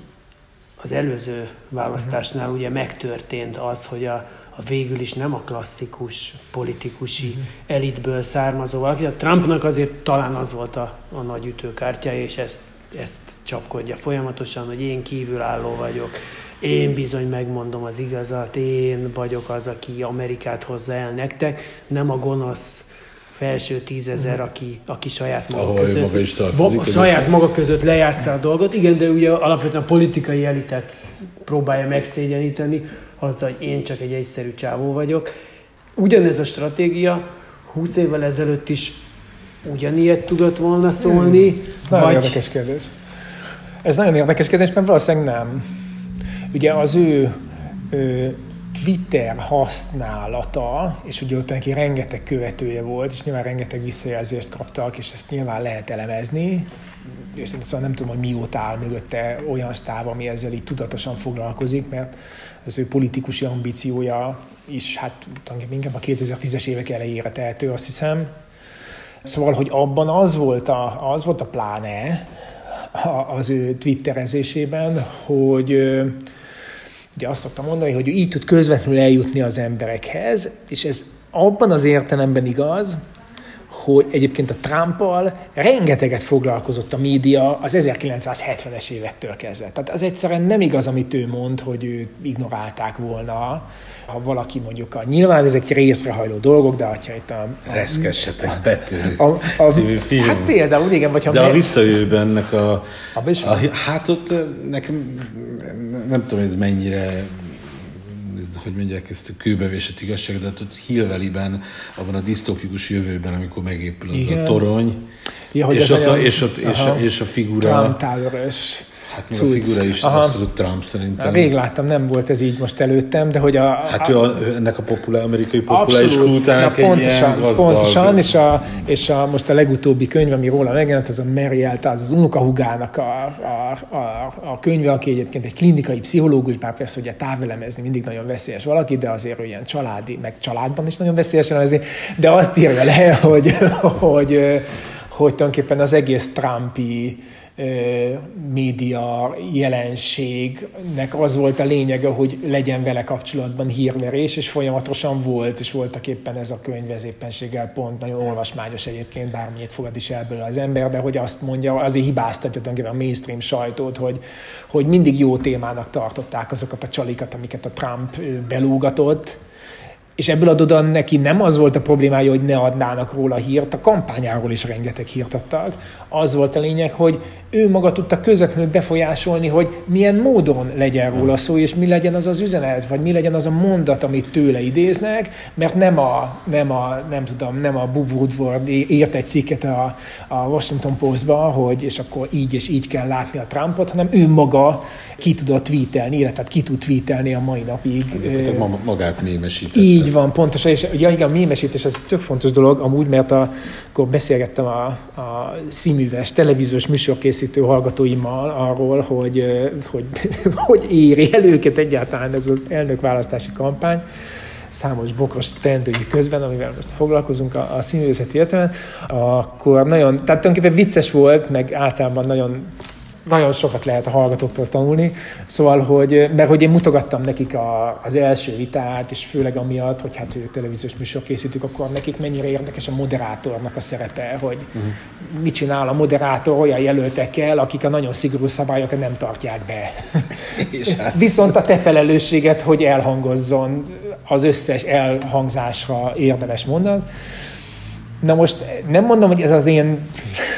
az előző választásnál ugye megtörtént az, hogy a, a végül is nem a klasszikus politikusi uh-huh. elitből származó valaki. A Trumpnak azért talán az volt a, a nagy ütőkártyája, és ezt, ezt csapkodja folyamatosan, hogy én kívülálló vagyok, én bizony megmondom az igazat, én vagyok az, aki Amerikát hozza el nektek, nem a gonosz felső tízezer, aki, aki saját maga Ahol között, maga is tartozik, saját maga között lejátsza a dolgot. Igen, de ugye alapvetően a politikai elitet próbálja megszégyeníteni, azzal, hogy én csak egy egyszerű csávó vagyok. Ugyanez a stratégia 20 évvel ezelőtt is ugyanilyet tudott volna szólni. Hmm. Ez vagy... nagyon érdekes kérdés. Ez nagyon érdekes kérdés, mert valószínűleg nem. Ugye az ő, ő Twitter használata, és ugye ott neki rengeteg követője volt, és nyilván rengeteg visszajelzést kaptak, és ezt nyilván lehet elemezni, és szóval nem tudom, hogy mióta áll mögötte olyan stáb, ami ezzel így tudatosan foglalkozik, mert az ő politikusi ambíciója is, hát tulajdonképpen inkább a 2010-es évek elejére tehető, azt hiszem. Szóval, hogy abban az volt a, az volt a pláne az ő twitterezésében, hogy Ugye azt szoktam mondani, hogy ő így tud közvetlenül eljutni az emberekhez, és ez abban az értelemben igaz, hogy egyébként a Trumpal rengeteget foglalkozott a média az 1970-es évektől kezdve. Tehát az egyszerűen nem igaz, amit ő mond, hogy ő ignorálták volna ha valaki mondjuk a, nyilván ezek részrehajló dolgok, de ha itt a... a Reszkessetek betűrű a, a, című film. Hát például, igen, vagy ha... De mer- a visszajövőben ennek a, a, a, hát ott nekem nem tudom, ez mennyire hogy mondják ezt a kőbevésett igazság, de ott Hillvalley-ben, abban a disztópikus jövőben, amikor megépül az Igen. a torony, ja, és, ott a, és, ott, és, a, és a figura... Trump Hát még a figura is Aha. abszolút Trump szerintem. Rég láttam, nem volt ez így most előttem, de hogy a... Hát ő a, ennek a populár, amerikai populáris kultúrának egy pontosan, ilyen Pontosan, és, a, és a, most a legutóbbi könyv, ami róla megjelent, az a Mary az, az unokahugának a, a, a, a könyve, aki egyébként egy klinikai pszichológus, bár persze ugye távelemezni mindig nagyon veszélyes valaki, de azért olyan családi, meg családban is nagyon veszélyes elemezni, de azt írja le, [LAUGHS] hogy, hogy hogy tulajdonképpen az egész Trumpi média jelenségnek az volt a lényege, hogy legyen vele kapcsolatban hírverés, és folyamatosan volt, és voltak éppen ez a könyv, ez éppenséggel pont nagyon olvasmányos egyébként, bármilyet fogad is ebből az ember, de hogy azt mondja, azért hibáztatja a mainstream sajtót, hogy, hogy mindig jó témának tartották azokat a csalikat, amiket a Trump belúgatott, és ebből adódóan neki nem az volt a problémája, hogy ne adnának róla hírt, a kampányáról is rengeteg hírt adtak. Az volt a lényeg, hogy ő maga tudta közvetlenül befolyásolni, hogy milyen módon legyen róla szó, és mi legyen az az üzenet, vagy mi legyen az a mondat, amit tőle idéznek, mert nem a, nem a nem tudom, nem a Bob Woodward írt egy cikket a, a Washington Postba, hogy és akkor így és így kell látni a Trumpot, hanem ő maga ki tudott tweetelni, illetve ki tud tweetelni a mai napig. Hát, magát mémesítette. Így van, pontosan, és ja, igen, a mémesítés egy tök fontos dolog, amúgy, mert a, akkor beszélgettem a, a színműves, televíziós műsorkészítő hallgatóimmal arról, hogy, hogy, [LAUGHS] hogy éri el őket egyáltalán ez az elnökválasztási kampány, számos bokros teendői közben, amivel most foglalkozunk a, a színművészet illetően, akkor nagyon, tehát tulajdonképpen vicces volt, meg általában nagyon nagyon sokat lehet a hallgatóktól tanulni, szóval, hogy, mert hogy én mutogattam nekik a, az első vitát, és főleg amiatt, hogy hát ők televíziós műsor készítük, akkor nekik mennyire érdekes a moderátornak a szerepe, hogy uh-huh. mit csinál a moderátor olyan jelöltekkel, akik a nagyon szigorú szabályokat nem tartják be. [LAUGHS] Hát- Viszont a te felelősséget, hogy elhangozzon az összes elhangzásra érdemes mondat. Na most nem mondom, hogy ez az én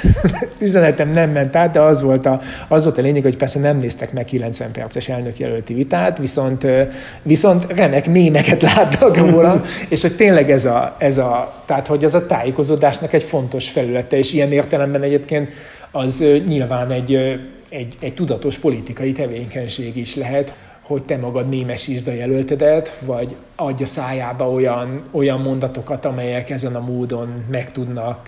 [LAUGHS] üzenetem nem ment át, de az volt, a, az volt a lényeg, hogy persze nem néztek meg 90 perces elnökjelölti vitát, viszont, viszont remek mémeket láttak róla, [LAUGHS] és hogy tényleg ez a, ez a, tehát hogy ez a tájékozódásnak egy fontos felülete, és ilyen értelemben egyébként az nyilván egy, egy, egy tudatos politikai tevékenység is lehet, hogy te magad némesítsd a jelöltedet, vagy adja szájába olyan, olyan mondatokat, amelyek ezen a módon meg tudnak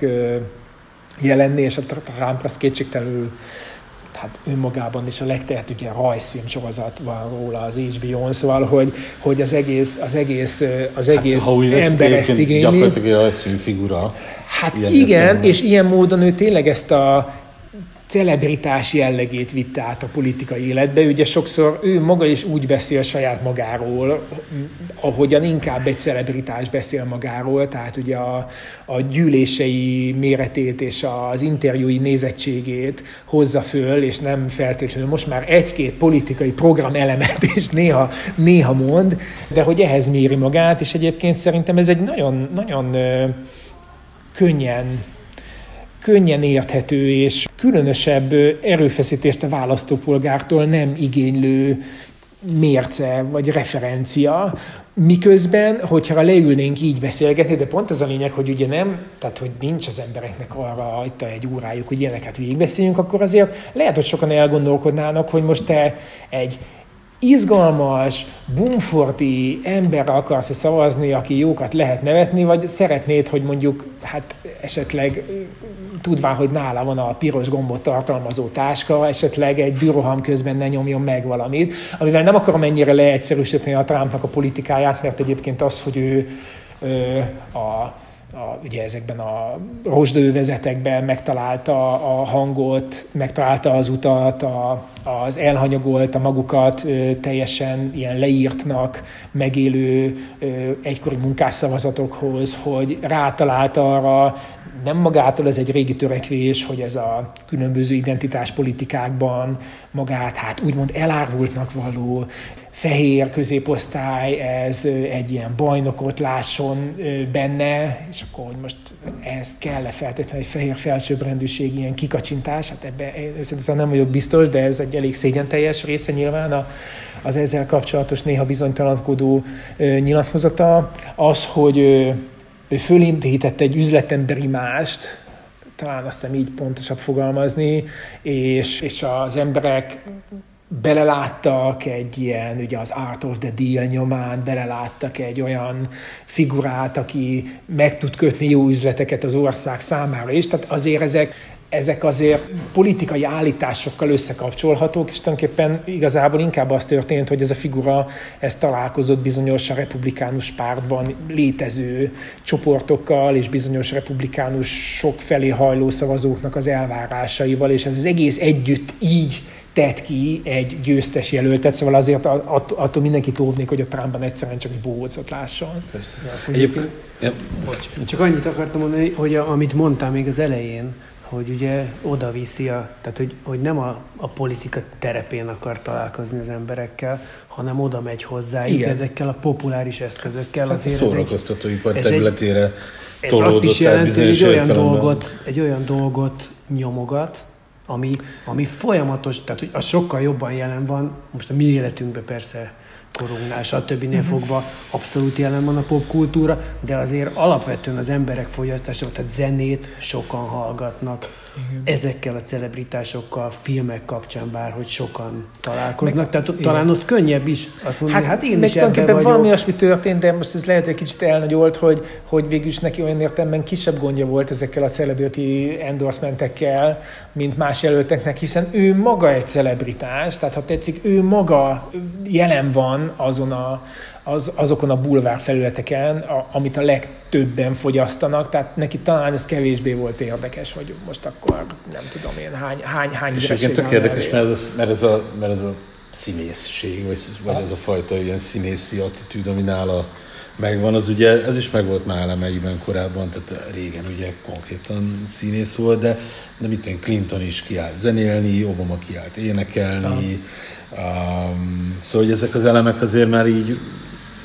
jelenni, és a Trump az kétségtelenül tehát önmagában is a legtehetőbb ilyen rajzfilm sorozat van róla az HBO-n, szóval, hogy, hogy az egész, az egész, az hát, egész hát, ember ezt igényli. Gyakorlatilag egy rajzfilm figura. Hát igen, és ilyen módon ő tényleg ezt a celebritás jellegét vitte át a politikai életbe. Ugye sokszor ő maga is úgy beszél saját magáról, ahogyan inkább egy celebritás beszél magáról, tehát ugye a, a gyűlései méretét és az interjúi nézettségét hozza föl, és nem feltétlenül most már egy-két politikai program elemet is néha, néha mond, de hogy ehhez méri magát, és egyébként szerintem ez egy nagyon, nagyon könnyen könnyen érthető és különösebb erőfeszítést a választópolgártól nem igénylő mérce vagy referencia, miközben, hogyha leülnénk így beszélgetni, de pont az a lényeg, hogy ugye nem, tehát hogy nincs az embereknek arra itt egy órájuk, hogy ilyeneket végigbeszéljünk, akkor azért lehet, hogy sokan elgondolkodnának, hogy most te egy izgalmas, bumforti ember akarsz szavazni, aki jókat lehet nevetni, vagy szeretnéd, hogy mondjuk, hát esetleg tudván, hogy nála van a piros gombot tartalmazó táska, esetleg egy düroham közben ne nyomjon meg valamit, amivel nem akarom ennyire leegyszerűsíteni a Trumpnak a politikáját, mert egyébként az, hogy ő ö, a a, ugye ezekben a rozsdővezetekben megtalálta a hangot, megtalálta az utat, a, az elhanyagolt a magukat teljesen ilyen leírtnak, megélő egykori munkásszavazatokhoz, hogy rátalálta arra, nem magától ez egy régi törekvés, hogy ez a különböző identitáspolitikákban magát, hát úgymond elárvultnak való fehér középosztály, ez egy ilyen bajnokot lásson benne, és akkor, hogy most ez kell-e feltétlenül egy fehér felsőbbrendűség, ilyen kikacsintás, hát ebben szerintem nem vagyok biztos, de ez egy elég szégyenteljes része nyilván a, az ezzel kapcsolatos néha bizonytalankodó nyilatkozata. Az, hogy ő fölindített egy üzletemberi mást, talán azt hiszem így pontosabb fogalmazni, és, és az emberek beleláttak egy ilyen, ugye az Art of the Deal nyomán, beleláttak egy olyan figurát, aki meg tud kötni jó üzleteket az ország számára is. Tehát azért ezek, ezek azért politikai állításokkal összekapcsolhatók, és tulajdonképpen igazából inkább az történt, hogy ez a figura ez találkozott bizonyos a republikánus pártban létező csoportokkal, és bizonyos republikánus sok felé hajló szavazóknak az elvárásaival, és ez az egész együtt így tett ki egy győztes jelöltet, szóval azért attól mindenki óvnék, hogy a Trumpban egyszerűen csak egy bócot lásson. Egyébként, ja. Csak annyit akartam mondani, hogy a, amit mondtál még az elején, hogy ugye oda viszi, a, tehát hogy, hogy nem a, a politika terepén akar találkozni az emberekkel, hanem oda megy hozzá Igen. ezekkel a populáris eszközökkel. Hát azért szórakoztatóipar területére ez azt is jelenti, hogy egy olyan, dolgot, egy olyan dolgot nyomogat, ami, ami folyamatos, tehát hogy az sokkal jobban jelen van, most a mi életünkben persze korunknál, stb. uh-huh. fogva abszolút jelen van a popkultúra, de azért alapvetően az emberek fogyasztása, tehát zenét sokan hallgatnak, igen. ezekkel a celebritásokkal, filmek kapcsán bárhogy sokan találkoznak, meg, tehát igen. talán ott könnyebb is azt mondani, hát, hát én is ebben valami olyasmi történt, de most ez lehet egy kicsit elnagyolt, hogy, hogy végül is neki olyan értelemben kisebb gondja volt ezekkel a celebrity endorsementekkel, mint más jelölteknek, hiszen ő maga egy celebritás, tehát ha tetszik, ő maga jelen van azon a, az, azokon a bulvár felületeken, a, amit a legtöbben fogyasztanak, tehát neki talán ez kevésbé volt érdekes, hogy most akkor nem tudom én hány, hány, hány És egyébként tök érdekes, mert ez, mert, ez a, mert ez a színészség, vagy, vagy ez a fajta ilyen színészi attitűd, ami nála megvan, az ugye, ez is megvolt már elemeiben korábban, tehát régen ugye konkrétan színész volt, de, de mit én, Clinton is kiállt zenélni, Obama kiállt énekelni, um, szóval hogy ezek az elemek azért már így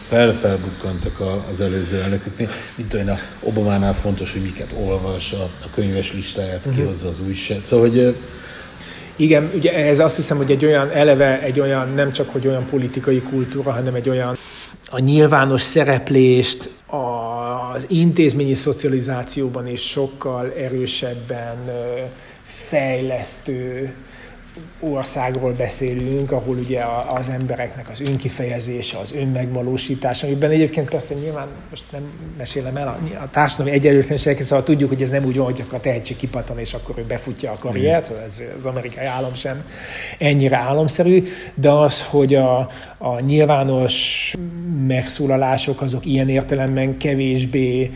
felfelbukkantak az előző elnököknél. Mint olyan a Obamánál fontos, hogy miket olvas, a, a könyves listáját uh-huh. kihozza az újság. Szóval, hogy igen, ugye ez azt hiszem, hogy egy olyan eleve, egy olyan nem csak, hogy olyan politikai kultúra, hanem egy olyan a nyilvános szereplést, az intézményi szocializációban is sokkal erősebben fejlesztő országról beszélünk, ahol ugye az embereknek az önkifejezése, az önmegvalósítása, amiben egyébként persze nyilván most nem mesélem el a, a társadalmi egyenlőtlenségeket, szóval tudjuk, hogy ez nem úgy van, hogy a tehetség kipattan, és akkor ő befutja a karriert, mm. ez, az amerikai állam sem ennyire államszerű, de az, hogy a, a nyilvános megszólalások azok ilyen értelemben kevésbé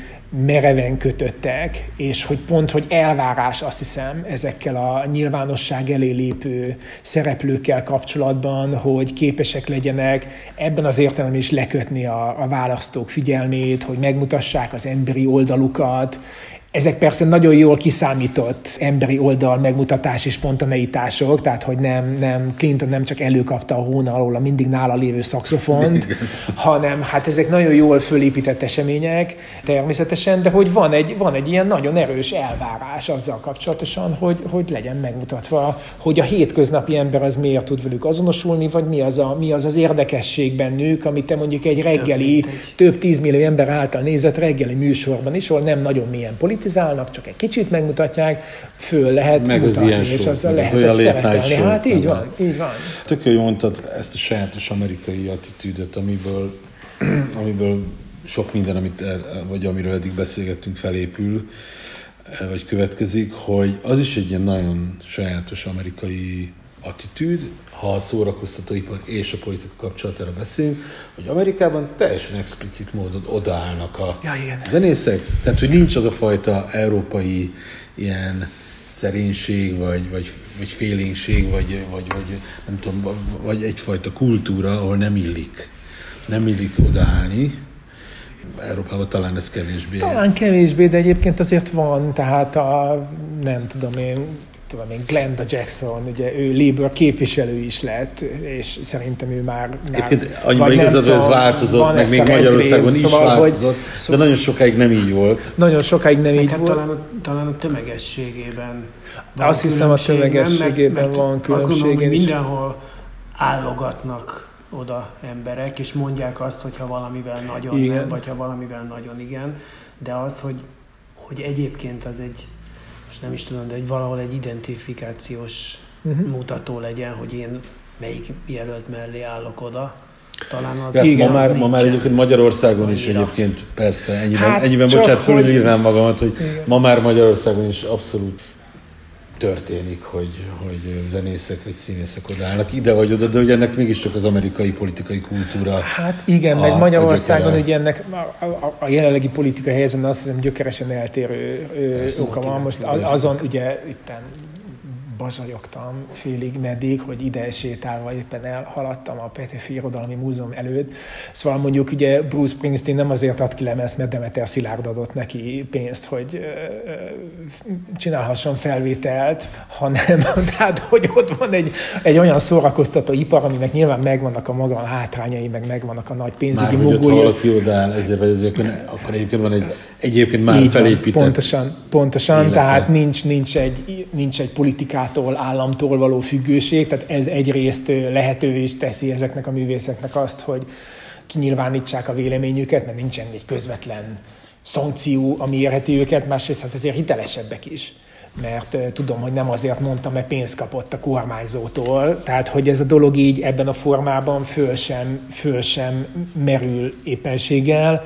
mereven kötöttek, és hogy pont, hogy elvárás azt hiszem ezekkel a nyilvánosság elé lépő szereplőkkel kapcsolatban, hogy képesek legyenek ebben az értelemben is lekötni a, a választók figyelmét, hogy megmutassák az emberi oldalukat, ezek persze nagyon jól kiszámított emberi oldal megmutatás és spontaneitások, tehát hogy nem, nem Clinton nem csak előkapta a hóna alól a mindig nála lévő szakszofont, hanem hát ezek nagyon jól fölépített események természetesen, de hogy van egy, van egy ilyen nagyon erős elvárás azzal kapcsolatosan, hogy, hogy legyen megmutatva, hogy a hétköznapi ember az miért tud velük azonosulni, vagy mi az a, mi az, az érdekesség bennük, amit te mondjuk egy reggeli, több tízmillió ember által nézett reggeli műsorban is, ahol nem nagyon milyen politikai politizálnak, csak egy kicsit megmutatják, föl lehet meg mutatni, az és azzal lehet szerepelni. Hát így van, így van. Tök hogy mondtad ezt a sajátos amerikai attitűdöt, amiből, [CLEARS THROAT] amiből sok minden, amit, vagy amiről eddig beszélgettünk, felépül, vagy következik, hogy az is egy ilyen nagyon sajátos amerikai attitűd, ha a szórakoztatóipar és a politika kapcsolatára beszélünk, hogy Amerikában teljesen explicit módon odaállnak a ja, igen. zenészek, tehát hogy nincs az a fajta európai ilyen szerénység, vagy, vagy, vagy félénkség, vagy, vagy, vagy, nem tudom, vagy egyfajta kultúra, ahol nem illik, nem illik odaállni. Európában talán ez kevésbé. Talán kevésbé, de egyébként azért van, tehát a, nem tudom én, tudom én, Glenda Jackson, ugye ő Labour képviselő is lett, és szerintem ő már... már annyiban igazad, hogy ez változott, meg még Magyarországon is szóval, változott, hogy, szóval, de nagyon sokáig nem így volt. Nagyon sokáig nem így hát volt. Talán, a, talán a tömegességében van Azt hiszem a tömegességében mert, mert van különbség. Azt gondolom, hogy mindenhol állogatnak oda emberek, és mondják azt, hogyha valamivel nagyon igen. nem, vagy ha valamivel nagyon igen, de az, hogy, hogy egyébként az egy és nem is tudom, de egy valahol egy identifikációs uh-huh. mutató legyen, hogy én melyik jelölt mellé állok oda. Talán az, Ja, Igen, ma, már, ma már egyébként Magyarországon is Annyira. egyébként persze, ennyiben, Hát ennyiben bocsánat, hogy- fölülírnám magamat, hogy Igen. ma már Magyarországon is abszolút történik, hogy, hogy zenészek vagy színészek odaállnak ide vagy oda, de hogy ennek mégiscsak az amerikai politikai kultúra. Hát igen, a- meg Magyarországon ugye ennek a, a, a jelenlegi politikai helyzetben azt hiszem gyökeresen eltérő ö, oka van. Most azon ugye itten bazsajogtam félig meddig, hogy ide sétálva éppen elhaladtam a Petőfi Irodalmi Múzeum előtt. Szóval mondjuk ugye Bruce Springsteen nem azért ad ki lemezt, mert Demeter Szilárd adott neki pénzt, hogy csinálhasson felvételt, hanem [LAUGHS] tehát, hogy ott van egy, egy olyan szórakoztató ipar, aminek nyilván megvannak a maga hátrányai, meg megvannak a nagy Már pénzügyi hogy ott mogulja. valaki odaáll, ezért vagy ezért, akkor egyébként van egy egyébként már Így van, felépített pontosan, pontosan élete. tehát nincs, nincs, egy, nincs egy politikától, államtól való függőség, tehát ez egyrészt lehetővé is teszi ezeknek a művészeknek azt, hogy kinyilvánítsák a véleményüket, mert nincsen egy közvetlen szankció, ami érheti őket, másrészt hát ezért hitelesebbek is mert tudom, hogy nem azért mondtam, mert pénzt kapott a kormányzótól, tehát hogy ez a dolog így ebben a formában föl sem, föl sem merül éppenséggel,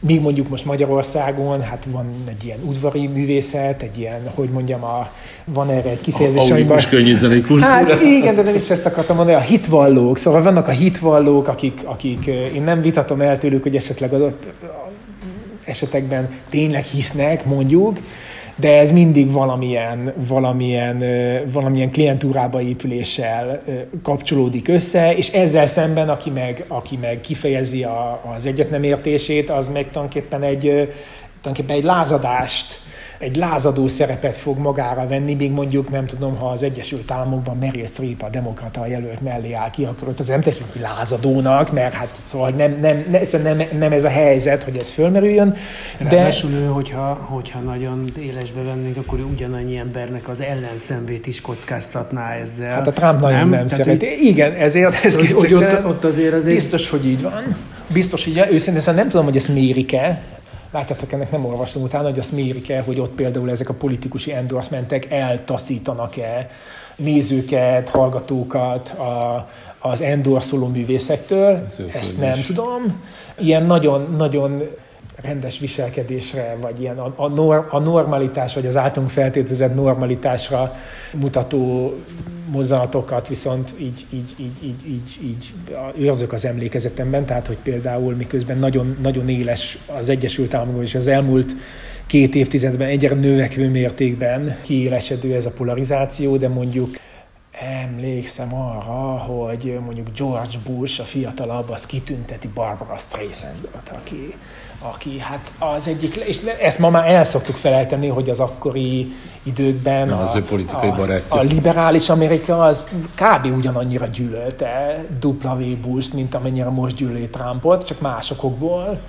Míg mondjuk most Magyarországon, hát van egy ilyen udvari művészet, egy ilyen, hogy mondjam, a, van erre egy kifejezés, amiben- könnyűzenei kultúra. Hát igen, de nem is ezt akartam mondani, a hitvallók, szóval vannak a hitvallók, akik, akik én nem vitatom el tőlük, hogy esetleg adott esetekben tényleg hisznek, mondjuk, de ez mindig valamilyen, valamilyen, valamilyen klientúrába épüléssel kapcsolódik össze, és ezzel szemben, aki meg, aki meg kifejezi a, az egyetnemértését, az meg tulajdonképpen egy, tulajdonképpen egy lázadást, egy lázadó szerepet fog magára venni, még mondjuk nem tudom, ha az Egyesült Államokban Meryl Streep a demokrata jelölt mellé áll ki, akkor ott az nem tekintjük hogy lázadónak, mert hát szóval nem, nem, egyszerűen nem, nem ez a helyzet, hogy ez fölmerüljön, de Ráadásul ő, hogyha, hogyha nagyon élesbe vennénk, akkor ő ugyanannyi embernek az ellenszemvét is kockáztatná ezzel. hát a Trump nagyon nem, nem szereti. Igen, ezért ez Hogy, hogy, hogy ott, ott azért azért... Biztos, hogy így van. Biztos, hogy őszintén szóval nem tudom, hogy ezt mérik-e. Látjátok, ennek nem olvastam utána, hogy azt mérik-e, hogy ott például ezek a politikusi endorsementek eltaszítanak-e nézőket, hallgatókat a, az endorszoló művészektől. Ez Ezt nem tudom. Ilyen nagyon, nagyon rendes viselkedésre, vagy ilyen a, a, nor, a normalitás, vagy az általunk feltételezett normalitásra mutató mozzanatokat viszont így, így, így, így, így, így őrzök az emlékezetemben, tehát hogy például miközben nagyon, nagyon éles az Egyesült Államokban és az elmúlt két évtizedben egyre növekvő mértékben kiélesedő ez a polarizáció, de mondjuk emlékszem arra, hogy mondjuk George Bush, a fiatalabb, az kitünteti Barbara Streisandot, aki, aki hát az egyik, és ezt ma már el szoktuk felejteni, hogy az akkori időkben Na, az ő politikai a, barátja. a liberális Amerika az kb. ugyanannyira gyűlölte W. Bush-t, mint amennyire most gyűlöli Trumpot, csak másokból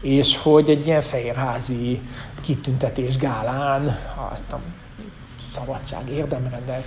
és hogy egy ilyen fehérházi kitüntetés gálán azt a szabadság érdemrendet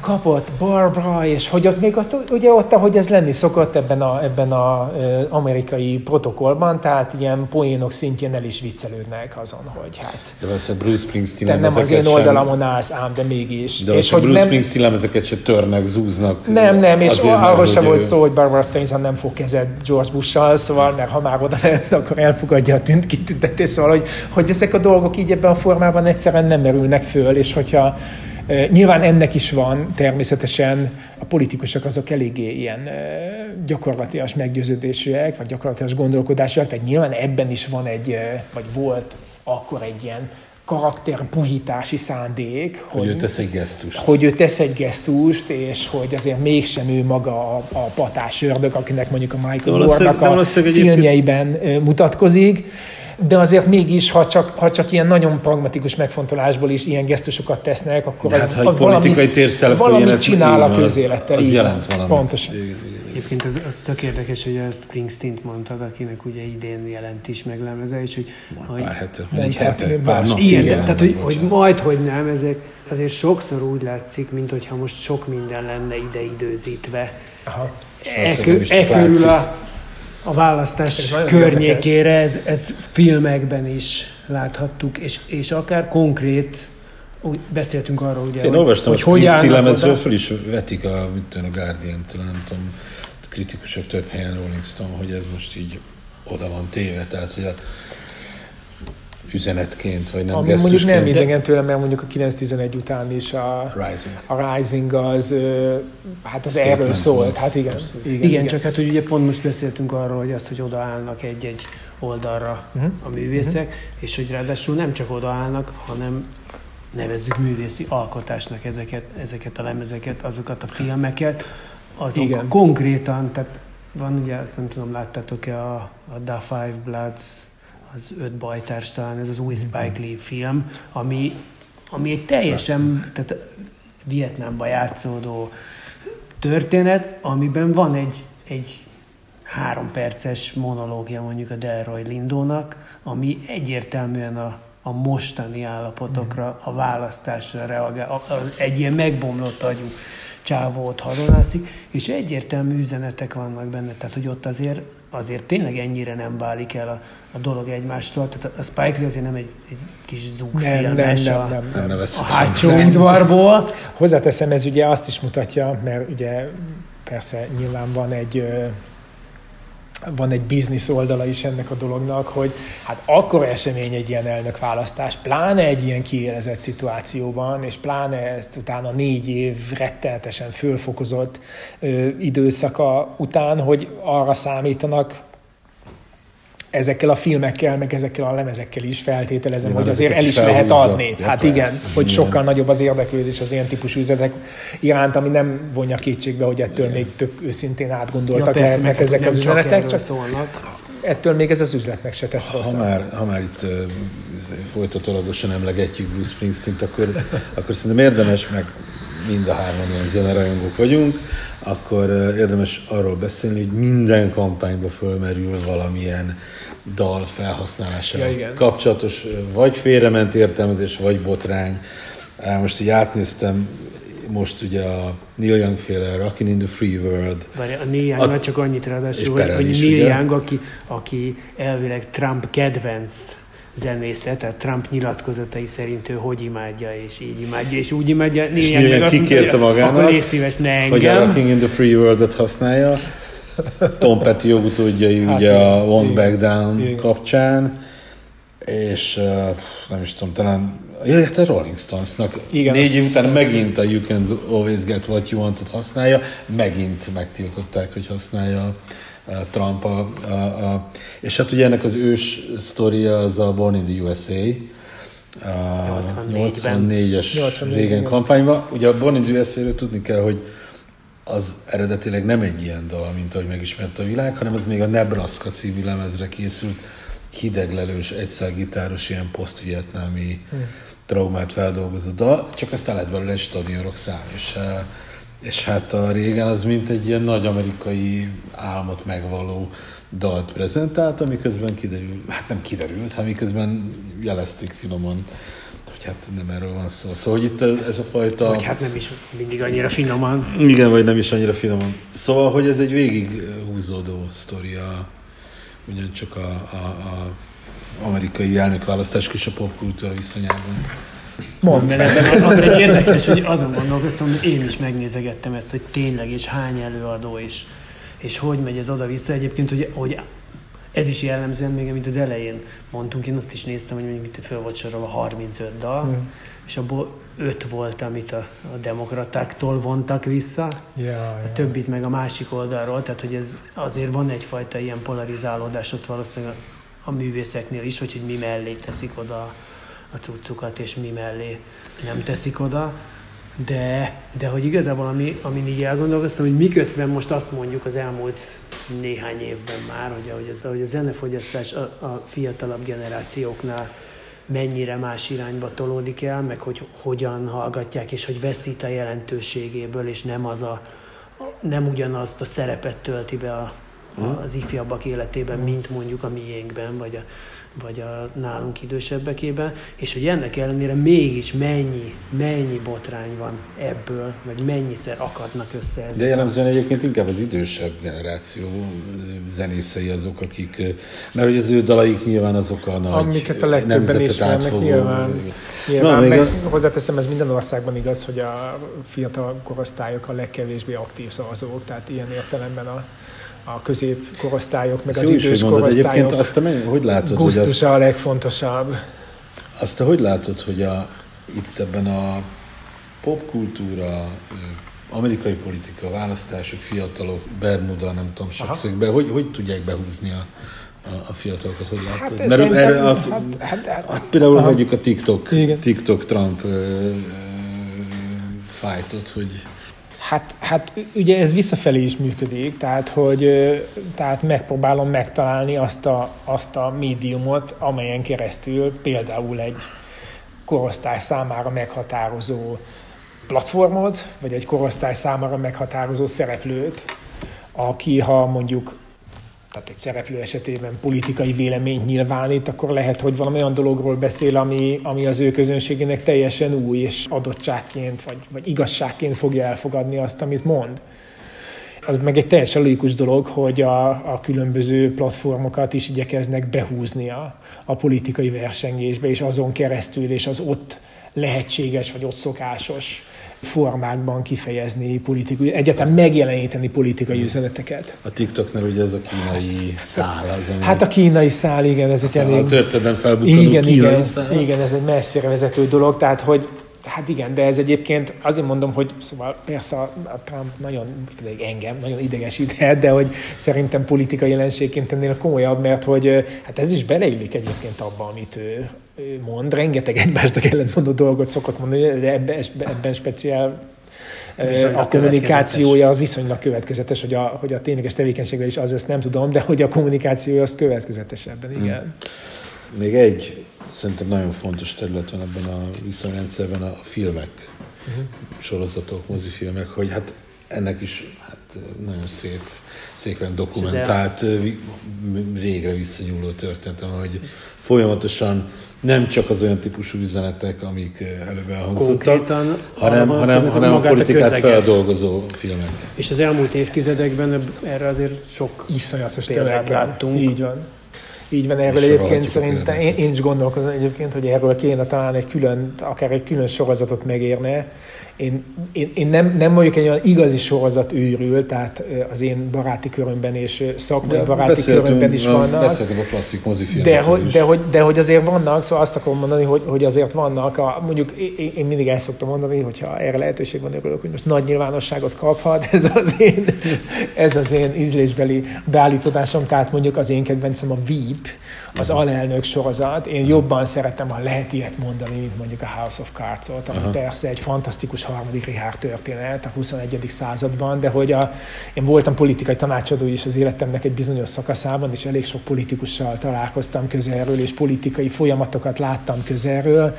kapott Barbara, és hogy ott még ott, ugye ott, ahogy ez lenni szokott ebben a, ebben a ö, amerikai protokollban, tehát ilyen poénok szintjén el is viccelődnek azon, hogy hát De valószínűleg Bruce Springsteen te nem az én sem- oldalamon állsz, ám, de mégis. De és hogy Bruce nem, Springsteen ezeket se törnek, zúznak. nem, nem, és arról sem ő- volt szó, hogy Barbara Streisand nem fog kezed George Bush-sal, szóval, mert ha már oda lett, akkor elfogadja a tűnt kitüntetés, szóval, hogy, hogy ezek a dolgok így ebben a formában egyszerűen nem merülnek föl, és hogyha Nyilván ennek is van természetesen, a politikusok azok eléggé ilyen gyakorlatias meggyőződésűek, vagy gyakorlatias gondolkodásúak, tehát nyilván ebben is van egy, vagy volt akkor egy ilyen karakterpuhítási szándék, Hogy ő tesz egy gesztust. hogy ő tesz egy gesztust, és hogy azért mégsem ő maga a, a patás ördög, akinek mondjuk a Michael de a filmjeiben mutatkozik, de azért mégis, ha csak, ha csak ilyen nagyon pragmatikus megfontolásból is ilyen gesztusokat tesznek, akkor De az hát, ha egy valamit- politikai valamit csinál a közélettel. az így van. jelent valamit. Pontosan. Igen, igen. Egyébként az, az tök érdekes, hogy a Springsteen-t mondtad, akinek ugye idén jelent is meg lemeze, és hogy, hogy Pár hete, egy Mondhatni, hete, pár más. nap. De, igen, tehát hogy, hogy majd, hogy nem, ezek azért sokszor úgy látszik, mint hogyha most sok minden lenne ideidőzítve. Aha. E, e körül a, a választás Ez környékére, ez, ez filmekben is láthattuk, és, és akár konkrét úgy beszéltünk arról, ugye, Én hogy, olvastam, hogy hogy, hogy hogy állnak lemezről oda. föl is vetik a, mit tudom, a Guardian-től, nem tudom, kritikusok több helyen Rolling Stone, hogy ez most így oda van téve, tehát hogy a üzenetként, vagy nem Ami mondjuk nem idegen tőlem, mert mondjuk a 9-11 után is a, Rising. a Rising az, hát az erről szólt. Hát igen. Abszolút. Igen, Igen, igen. csak hát hogy ugye pont most beszéltünk arról, hogy azt, hogy odaállnak egy-egy oldalra Mhm. a művészek, és hogy ráadásul nem csak odaállnak, hanem nevezzük művészi alkotásnak ezeket, ezeket a lemezeket, azokat a filmeket, azok Igen. Igen. konkrétan, tehát van ugye, azt nem tudom, láttátok-e a, a Da Five Bloods, az öt bajtárs talán, ez az új Spike Lee film, ami, ami egy teljesen, tehát Vietnámban játszódó történet, amiben van egy, egy három perces monológia mondjuk a Delroy Lindónak, ami egyértelműen a, a mostani állapotokra, a választásra reagál, a, a, egy ilyen megbomlott agyú csávó ott hadonászik, és egyértelmű üzenetek vannak benne, tehát hogy ott azért, azért tényleg ennyire nem válik el a, a dolog egymástól, tehát a Spike Lee azért nem egy, egy kis Nem, nem, zúgfilmes nem, a, nem, Nem nem. nevezhető. a hátsó udvarból, Hozzáteszem, ez ugye azt is mutatja, mert ugye persze nyilván van egy ö, van egy biznisz oldala is ennek a dolognak, hogy hát akkor esemény egy ilyen elnökválasztás, pláne egy ilyen kiélezett szituációban, és pláne ezt utána négy év rettenetesen fölfokozott ö, időszaka után, hogy arra számítanak ezekkel a filmekkel, meg ezekkel a lemezekkel is feltételezem, Nyilván hogy azért el is lehet adni. Ja, hát persze, igen, hogy nyilván. sokkal nagyobb az érdeklődés az ilyen típusú üzenetek iránt, ami nem vonja kétségbe, hogy ettől még tök őszintén átgondoltak lehetnek meg ezek az csak üzenetek, csak szólnak. ettől még ez az üzletnek se tesz Ha rosszat. már, ha már itt folytatólagosan emlegetjük Bruce Springsteen-t, akkor, akkor szerintem érdemes, meg mind a hárman ilyen zenerajongók vagyunk, akkor érdemes arról beszélni, hogy minden kampányba fölmerül valamilyen dal felhasználásával Ja, igen. kapcsolatos, vagy félrement értelmezés, vagy botrány. Most így átnéztem, most ugye a Neil Young féle Rockin' in the Free World, Várj, a Neil A- Young, csak annyit ráadásul, hogy, hogy Neil ugye? Young, aki, aki elvileg Trump kedvenc zenésze, tehát Trump nyilatkozatai szerint ő hogy imádja, és így imádja, és úgy imádja. És azt mondta, kikérte hogy magának, Akkor légy szíves, ne hogy a engem. Rocking in the Free World-ot használja. Tom Petty jogutódjai Hát ugye igen, a igen. Back Down Igen. kapcsán, és uh, nem is tudom, talán ja, hát a Rolling Stonesnak Igen, négy év után megint a You Can Always Get What You Want-ot használja, megint megtiltották, hogy használja Trump a, a, a, és hát ugye ennek az ős sztoria az a Born in the USA, a 84-ben. 84-es 84, régen kampányban. Ugye a Born in the USA-ről tudni kell, hogy az eredetileg nem egy ilyen dal, mint ahogy megismerte a világ, hanem ez még a Nebraska című lemezre készült hideglelős, egyszergitáros, ilyen posztvietnámi traumát feldolgozó dal, csak aztán lett belőle egy stadionrock szám, és, és hát a régen az mint egy ilyen nagy amerikai álmot megvaló dalt prezentált, amiközben kiderült, hát nem kiderült, hát miközben jelezték finoman, hogy hát nem erről van szó. Szóval, hogy itt ez a fajta... Vagy hát nem is mindig annyira finoman. Igen, vagy nem is annyira finoman. Szóval, hogy ez egy végig húzódó sztoria, ugyancsak a, a, a amerikai elnökválasztás és a popkultúra viszonyában. Mondd. Mert ebben az egy érdekes, hogy azon gondolkoztam, hogy én is megnézegettem ezt, hogy tényleg, és hány előadó, és, és hogy megy ez oda-vissza. Egyébként, hogy, hogy ez is jellemzően még, amit az elején mondtunk, én ott is néztem, hogy mondjuk itt föl volt sorolva 35 dal, Mm. és abból 5 volt, amit a, a demokratáktól vontak vissza, Ja, ja. a többit meg a másik oldalról, tehát hogy ez azért van egyfajta ilyen polarizálódás ott valószínűleg a művészeknél is, hogy, hogy mi mellé teszik oda a cuccukat, és mi mellé nem teszik oda. De, de hogy igazából, ami, amin így elgondolkoztam, hogy miközben most azt mondjuk az elmúlt néhány évben már, hogy ahogy, ez, ahogy a zenefogyasztás a, a fiatalabb generációknál mennyire más irányba tolódik el, meg hogy hogyan hallgatják, és hogy veszít a jelentőségéből, és nem az a, nem ugyanazt a szerepet tölti be a, a, az ifjabbak életében, mint mondjuk a miénkben, vagy a, vagy a nálunk idősebbekében, és hogy ennek ellenére mégis mennyi, mennyi botrány van ebből, vagy mennyiszer akadnak össze ezek. De jellemzően egyébként inkább az idősebb generáció zenészei azok, akik, mert hogy az ő dalaik nyilván azok a nagy Amiket a legtöbben ismernek átfogó, nyilván. Nyilván, Na, meg a- hozzáteszem, ez minden országban igaz, hogy a fiatal korosztályok a legkevésbé aktív szavazók, tehát ilyen értelemben a, a középkorosztályok, meg Ez az idős mondod. Egyébként korosztályok azt te me- hogy látod, hogy az, a legfontosabb. azt te hogy látod, hogy a, itt ebben a popkultúra, amerikai politika, választások, fiatalok, Bermuda, nem tudom, sokszögben, hogy, hogy tudják behúzni a, a, a fiatalokat, hogy látod? ez Mert erre a, hát, hát, hát, hát például Aha. vegyük a TikTok, Igen. TikTok Trump ö, fightot, hogy Hát, hát ugye ez visszafelé is működik, tehát hogy tehát megpróbálom megtalálni azt a, azt a médiumot, amelyen keresztül például egy korosztály számára meghatározó platformot, vagy egy korosztály számára meghatározó szereplőt, aki ha mondjuk tehát egy szereplő esetében politikai véleményt nyilvánít, akkor lehet, hogy valami olyan dologról beszél, ami, ami az ő közönségének teljesen új, és adottságként, vagy, vagy igazságként fogja elfogadni azt, amit mond. Az meg egy teljesen logikus dolog, hogy a, a különböző platformokat is igyekeznek behúzni a, a politikai versengésbe, és azon keresztül, és az ott lehetséges, vagy ott szokásos formákban kifejezni politikai, egyáltalán megjeleníteni politikai üzeneteket. a TikToknál ugye ez a kínai szál az, ami Hát a kínai szál, igen, ezek a elég... történetben felbukkanó Igen, kínai igen, szál. igen, ez egy messzire vezető dolog, tehát hogy Hát igen, de ez egyébként azért mondom, hogy szóval persze a a Trump nagyon engem nagyon idegesíthet, de hogy szerintem politikai jelenségként ennél komolyabb, mert hogy hát ez is beleillik egyébként abba, amit ő mond. Rengeteg egymásnak ellentmondó dolgot szokott mondani, de ebben, ebben speciál Viszonylag a kommunikációja az viszonylag következetes, hogy a, hogy a tényleges tevékenységre is az ezt nem tudom, de hogy a kommunikációja az következetes ebben, igen. Még egy szerintem nagyon fontos terület van ebben a viszonyrendszerben a filmek, uh-huh. sorozatok, mozifilmek, hogy hát ennek is hát nagyon szép, szépen dokumentált, régre visszanyúló történetem, hogy folyamatosan nem csak az olyan típusú üzenetek, amik eh, előbb elhangzottak, hanem, hanem, vonatkoznak, hanem a magát a politikát közeget. feldolgozó filmek. És az elmúlt évtizedekben erre azért sok iszonyatos Példát láttunk. Így van. Így van, erről egyébként a szerintem, én, én is gondolkozom egyébként, hogy erről kéne talán egy külön, akár egy külön sorozatot megérne. Én, én, én nem, nem vagyok egy olyan igazi sorozat őrül, tehát az én baráti körömben és szakmai baráti körömben is vannak. Beszéltünk a klasszik mozifilmekről De hogy, de, hogy, de hogy azért vannak, szóval azt akarom mondani, hogy, hogy azért vannak, a, mondjuk én, én mindig el szoktam mondani, hogyha erre lehetőség van, örülök, hogy most nagy nyilvánosságot kaphat, [LAUGHS] ez az én, ez az én ízlésbeli beállítódásom, tehát mondjuk az én kedvencem a Veep, az alelnök sorozat. Én jobban szeretem, ha lehet ilyet mondani, mint mondjuk a House of Cards-ot, ami Aha. persze egy fantasztikus harmadik Richard történet a 21. században, de hogy a, én voltam politikai tanácsadó is az életemnek egy bizonyos szakaszában, és elég sok politikussal találkoztam közelről, és politikai folyamatokat láttam közelről.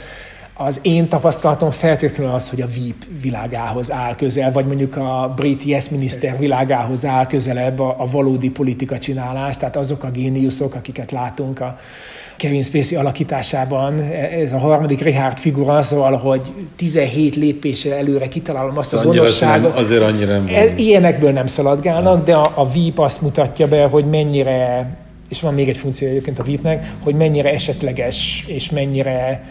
Az én tapasztalatom feltétlenül az, hogy a VIP világához áll közel, vagy mondjuk a brit yes miniszter világához áll közelebb a, a valódi politika csinálás, tehát azok a géniuszok, akiket látunk a Kevin Spacey alakításában, ez a harmadik Richard figura, szóval, hogy 17 lépéssel előre kitalálom azt a gonoszságot, azért annyira nem van. ilyenekből nem szaladgálnak, de a, a VIP azt mutatja be, hogy mennyire, és van még egy funkció egyébként a VIP-nek, hogy mennyire esetleges, és mennyire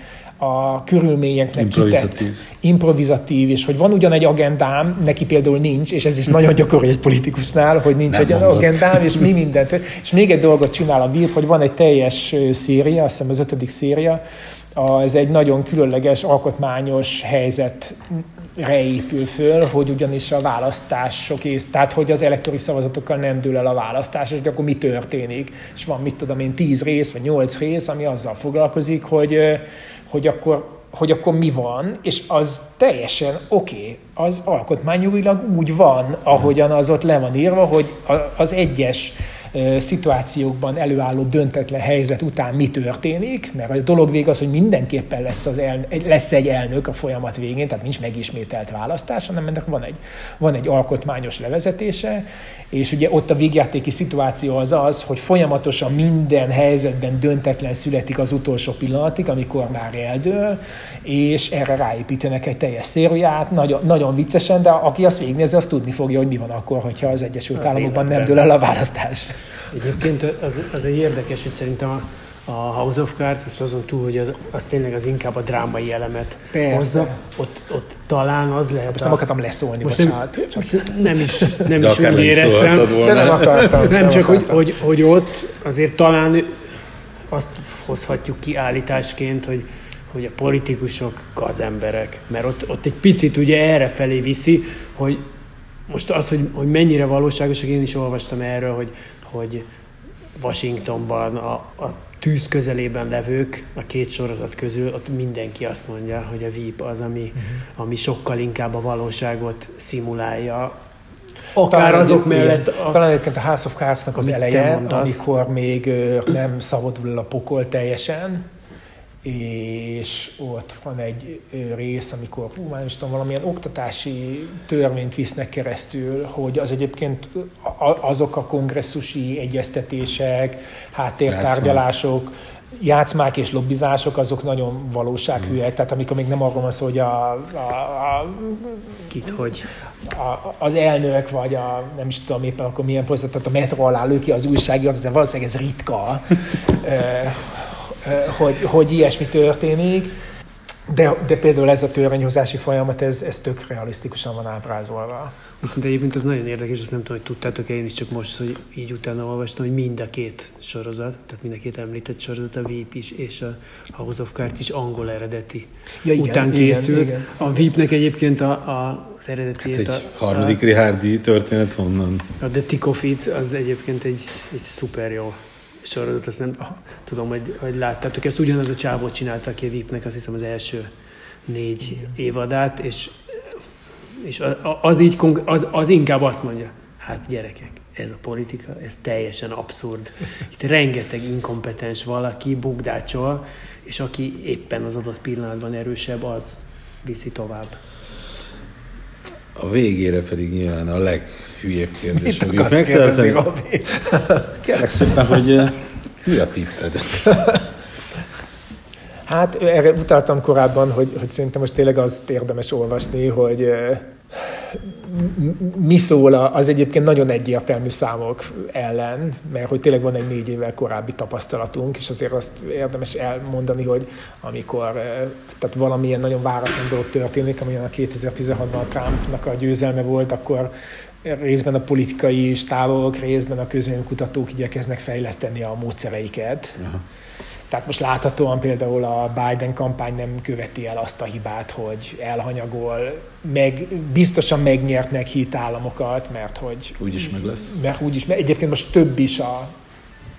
a körülményeknek Improvizatív. kitett, improvizatív, és hogy van ugyan egy agendám, neki például nincs, és ez is nagyon gyakori egy politikusnál, hogy nincs Nem egy mondod. agendám, és mi mindent. És még egy dolgot csinál a VIP, hogy van egy teljes széria, azt hiszem az ötödik széria, ez egy nagyon különleges, alkotmányos helyzetre épül föl, hogy ugyanis a választások ész, tehát hogy az elektori szavazatokkal nem dől el a választás, és akkor mi történik. És van, mit tudom én, tíz rész, vagy nyolc rész, ami azzal foglalkozik, hogy, hogy akkor hogy akkor mi van, és az teljesen oké, okay. az alkotmányjogilag úgy van, ahogyan az ott le van írva, hogy az egyes szituációkban előálló döntetlen helyzet után mi történik, mert a dolog vég az, hogy mindenképpen lesz, az el, lesz egy elnök a folyamat végén, tehát nincs megismételt választás, hanem ennek van egy, van egy alkotmányos levezetése, és ugye ott a végjátéki szituáció az az, hogy folyamatosan minden helyzetben döntetlen születik az utolsó pillanatig, amikor már eldől, és erre ráépítenek egy teljes szériát, nagyon, nagyon viccesen, de aki azt végignézi, az tudni fogja, hogy mi van akkor, hogyha az Egyesült az Államokban nem dől el a választás. Egyébként az, az egy érdekes, hogy szerintem a, a House of Cards, most azon túl, hogy az, az tényleg az inkább a drámai elemet Persze. hozza, ott, ott talán az lehet Most a... nem akartam leszólni, most bocsánat. Nem, csak... nem is, [LAUGHS] nem de is úgy éreztem. De nem akartam. Nem, nem csak, akartam. Hogy, hogy, hogy ott azért talán azt hozhatjuk ki állításként, hogy hogy a politikusok gazemberek, mert ott, ott egy picit ugye erre felé viszi, hogy most az, hogy, hogy mennyire valóságos, én is olvastam erről, hogy, hogy Washingtonban a, a tűz közelében levők a két sorozat közül, ott mindenki azt mondja, hogy a VIP az, ami, uh-huh. ami sokkal inkább a valóságot szimulálja, Akár talán azok mellett... A, talán egyébként a House of Cards-nak az eleje, amikor még nem szabadul a pokol teljesen, és ott van egy rész, amikor hú, már tudom, valamilyen oktatási törvényt visznek keresztül, hogy az egyébként azok a kongresszusi egyeztetések, háttértárgyalások, játszmák és lobbizások, azok nagyon valósághűek. Hmm. Tehát amikor még nem arról van szó, hogy a, a, a Kit, hogy a, az elnök, vagy a, nem is tudom éppen akkor milyen posztot, tehát a metro alá lő ki az újságírat, ez valószínűleg ez ritka, [LAUGHS] hogy, hogy ilyesmi történik, de, de például ez a törvényhozási folyamat, ez, ez tök realisztikusan van ábrázolva. De egyébként az nagyon érdekes, azt nem tudom, hogy tudtátok én is csak most, hogy így utána olvastam, hogy mind a két sorozat, tehát mind a két említett sorozat, a VIP is és a House of Cards is angol eredeti ja, igen, után készül. Igen, igen. A VIP-nek egyébként a, a, az eredeti... Hát egy a, harmadik a, Richardi történet honnan? A The Tick of It az egyébként egy, egy szuper jó sorozat, azt nem tudom, hogy, hogy láttátok. Ezt ugyanaz a csávó csinálta, aki a VIP-nek azt hiszem az első négy Igen. évadát, és, és az, így, az, az inkább azt mondja, hát gyerekek, ez a politika, ez teljesen abszurd. Itt rengeteg inkompetens valaki bugdácsol, és aki éppen az adott pillanatban erősebb, az viszi tovább. A végére pedig nyilván a leg hülyébb kérdés, Mit amit megteltem. Kérlek szépen, hogy mi a tipped? Hát erre utaltam korábban, hogy, hogy szerintem most tényleg az érdemes olvasni, hogy mi szól az egyébként nagyon egyértelmű számok ellen, mert hogy tényleg van egy négy évvel korábbi tapasztalatunk, és azért azt érdemes elmondani, hogy amikor tehát valamilyen nagyon váratlan dolog történik, amilyen a 2016-ban a Trumpnak a győzelme volt, akkor részben a politikai stábok, részben a közvéleménykutatók igyekeznek fejleszteni a módszereiket. Aha. Tehát most láthatóan például a Biden kampány nem követi el azt a hibát, hogy elhanyagol, meg biztosan megnyertnek hitállamokat, mert hogy... Úgyis meg lesz. Mert úgyis, mert egyébként most több is a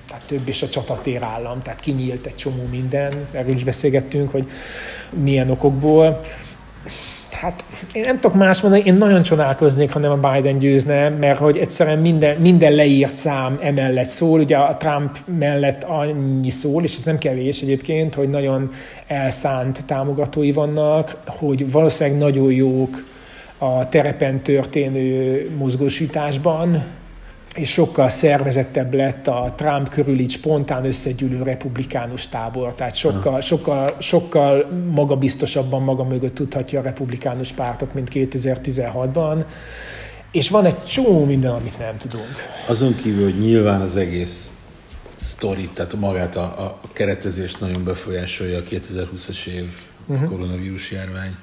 tehát több is a csatatér állam, tehát kinyílt egy csomó minden, erről is beszélgettünk, hogy milyen okokból. Hát én nem tudok más mondani, én nagyon csodálkoznék, ha nem a Biden győzne, mert hogy egyszerűen minden, minden leírt szám emellett szól, ugye a Trump mellett annyi szól, és ez nem kevés egyébként, hogy nagyon elszánt támogatói vannak, hogy valószínűleg nagyon jók a terepen történő mozgósításban, és sokkal szervezettebb lett a Trump körül így spontán összegyűlő republikánus tábor, tehát sokkal, sokkal, sokkal magabiztosabban maga mögött tudhatja a republikánus pártot, mint 2016-ban, és van egy csomó minden, amit nem tudunk. Azon kívül, hogy nyilván az egész sztori, tehát magát a, a keretezést nagyon befolyásolja a 2020-as év uh-huh. koronavírus járvány,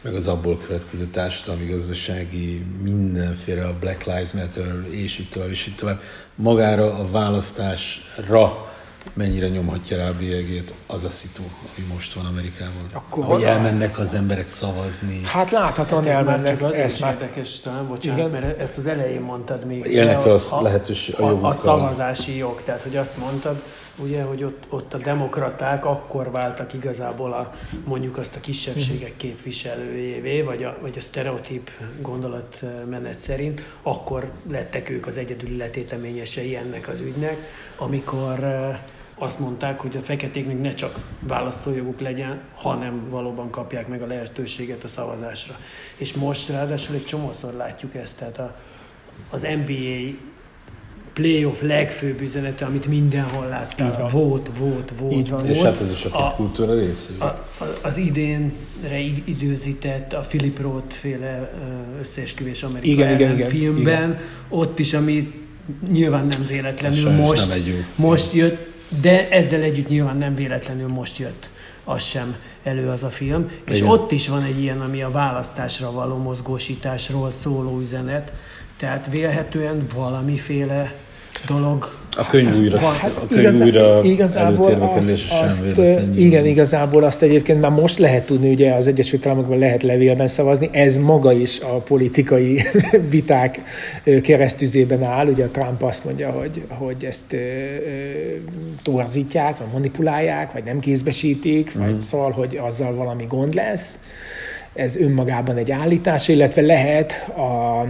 meg az abból következő társadalmi, gazdasági, mindenféle a Black Lives Matter, és így tovább, és így tovább. Magára a választásra mennyire nyomhatja rá a bélyegét az a szitu, ami most van Amerikában. Akkor hogy elmennek az emberek szavazni. Hát láthatóan Ez már elmennek, ezt is már érdekes talán, bocsánat, Igen. mert ezt az elején mondtad még. Élnek az lehetőség- a a, a szavazási jog, tehát hogy azt mondtad, ugye, hogy ott, ott a demokraták akkor váltak igazából a, mondjuk azt a kisebbségek képviselőjévé, vagy a, vagy a sztereotíp gondolatmenet szerint, akkor lettek ők az egyedüli letéteményesei ennek az ügynek, amikor azt mondták, hogy a feketéknek ne csak választójoguk legyen, hanem valóban kapják meg a lehetőséget a szavazásra. És most ráadásul egy csomószor látjuk ezt, tehát a, az NBA playoff legfőbb üzenete, amit mindenhol láttál, volt, volt, volt, Így van. volt. És hát ez is a A- kultúra része. A, a, az idénre id- időzített a Philip Roth féle összeesküvés Amerika Igen, ellen igen, igen, filmben, igen. ott is, ami nyilván nem véletlenül most, nem jó most jött, de ezzel együtt nyilván nem véletlenül most jött az sem elő az a film. És Igen. ott is van egy ilyen, ami a választásra való mozgósításról szóló üzenet, tehát vélhetően valamiféle dolog A könyv újra, Van. a könyv Igazá- újra igazából azt, azt, igen, igazából azt egyébként már most lehet tudni, ugye az Egyesült Államokban lehet levélben szavazni, ez maga is a politikai [LAUGHS] viták keresztüzében áll, ugye a Trump azt mondja, hogy, hogy ezt ö, ö, torzítják, vagy manipulálják, vagy nem kézbesítik, Mhm. vagy szóval, hogy azzal valami gond lesz. Ez önmagában egy állítás, illetve lehet a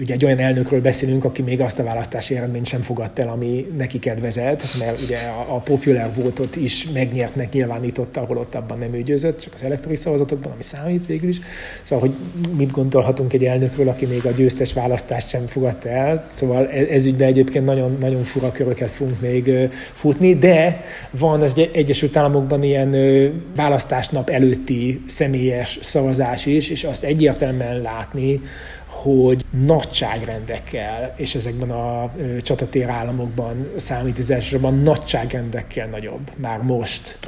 ugye egy olyan elnökről beszélünk, aki még azt a választási eredményt sem fogadta el, ami neki kedvezett, mert ugye a, a popular votot is megnyertnek nyilvánította, ahol ott abban nem ő győzött, csak az elektronikus szavazatokban, ami számít végül is. Szóval, hogy mit gondolhatunk egy elnökről, aki még a győztes választást sem fogadta el. Szóval e- ez ügyben egyébként nagyon, nagyon fura köröket fogunk még futni, de van az Egy- Egyesült Államokban ilyen választásnap előtti személyes szavazás is, és azt egyértelműen látni, hogy nagyságrendekkel, és ezekben a csatatér államokban számít ez elsősorban nagyságrendekkel nagyobb már most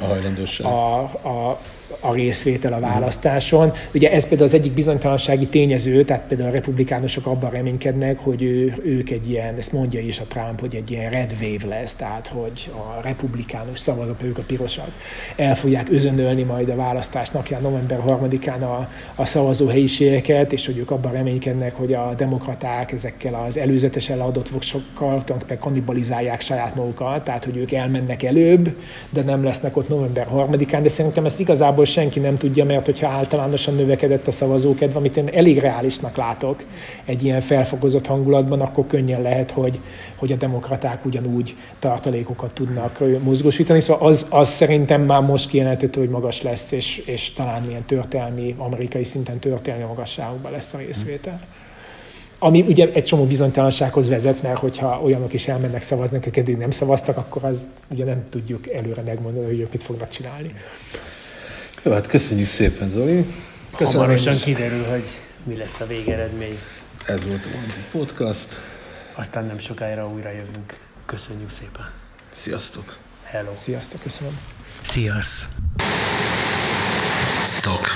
A a, a, a részvétel a választáson. Ugye ez például az egyik bizonytalansági tényező, tehát például a republikánusok abban reménykednek, hogy ő, ők egy ilyen, ezt mondja is a Trump, hogy egy ilyen red wave lesz, tehát hogy a republikánus szavazók, ők a pirosak, el fogják özönölni majd a választás napján, november 3-án a, a szavazóhelyiségeket, és hogy ők abban reménykednek, hogy a demokraták ezekkel az előzetesen leadott voksokkal tulajdonképpen kannibalizálják saját magukat, tehát hogy ők elmennek előbb, de nem lesznek ott november 3-án, de szerintem ezt igazából senki nem tudja, mert hogyha általánosan növekedett a szavazókedv, amit én elég reálisnak látok egy ilyen felfokozott hangulatban, akkor könnyen lehet, hogy, hogy a demokraták ugyanúgy tartalékokat tudnak mozgósítani. Szóval az, az szerintem már most kijelenthető, hogy magas lesz, és, és talán ilyen történelmi, amerikai szinten történelmi magasságokban lesz a részvétel. Ami ugye egy csomó bizonytalansághoz vezet, mert hogyha olyanok is elmennek szavazni, akik eddig nem szavaztak, akkor az ugye nem tudjuk előre megmondani, hogy ők mit fognak csinálni. Jó, hát köszönjük szépen, Zoli. Köszönöm Hamarosan is. kiderül, hogy mi lesz a végeredmény. Ez volt a Podcast. Aztán nem sokára újra jövünk. Köszönjük szépen. Sziasztok! Hello. Sziasztok, köszönöm. Sziasz. Stock.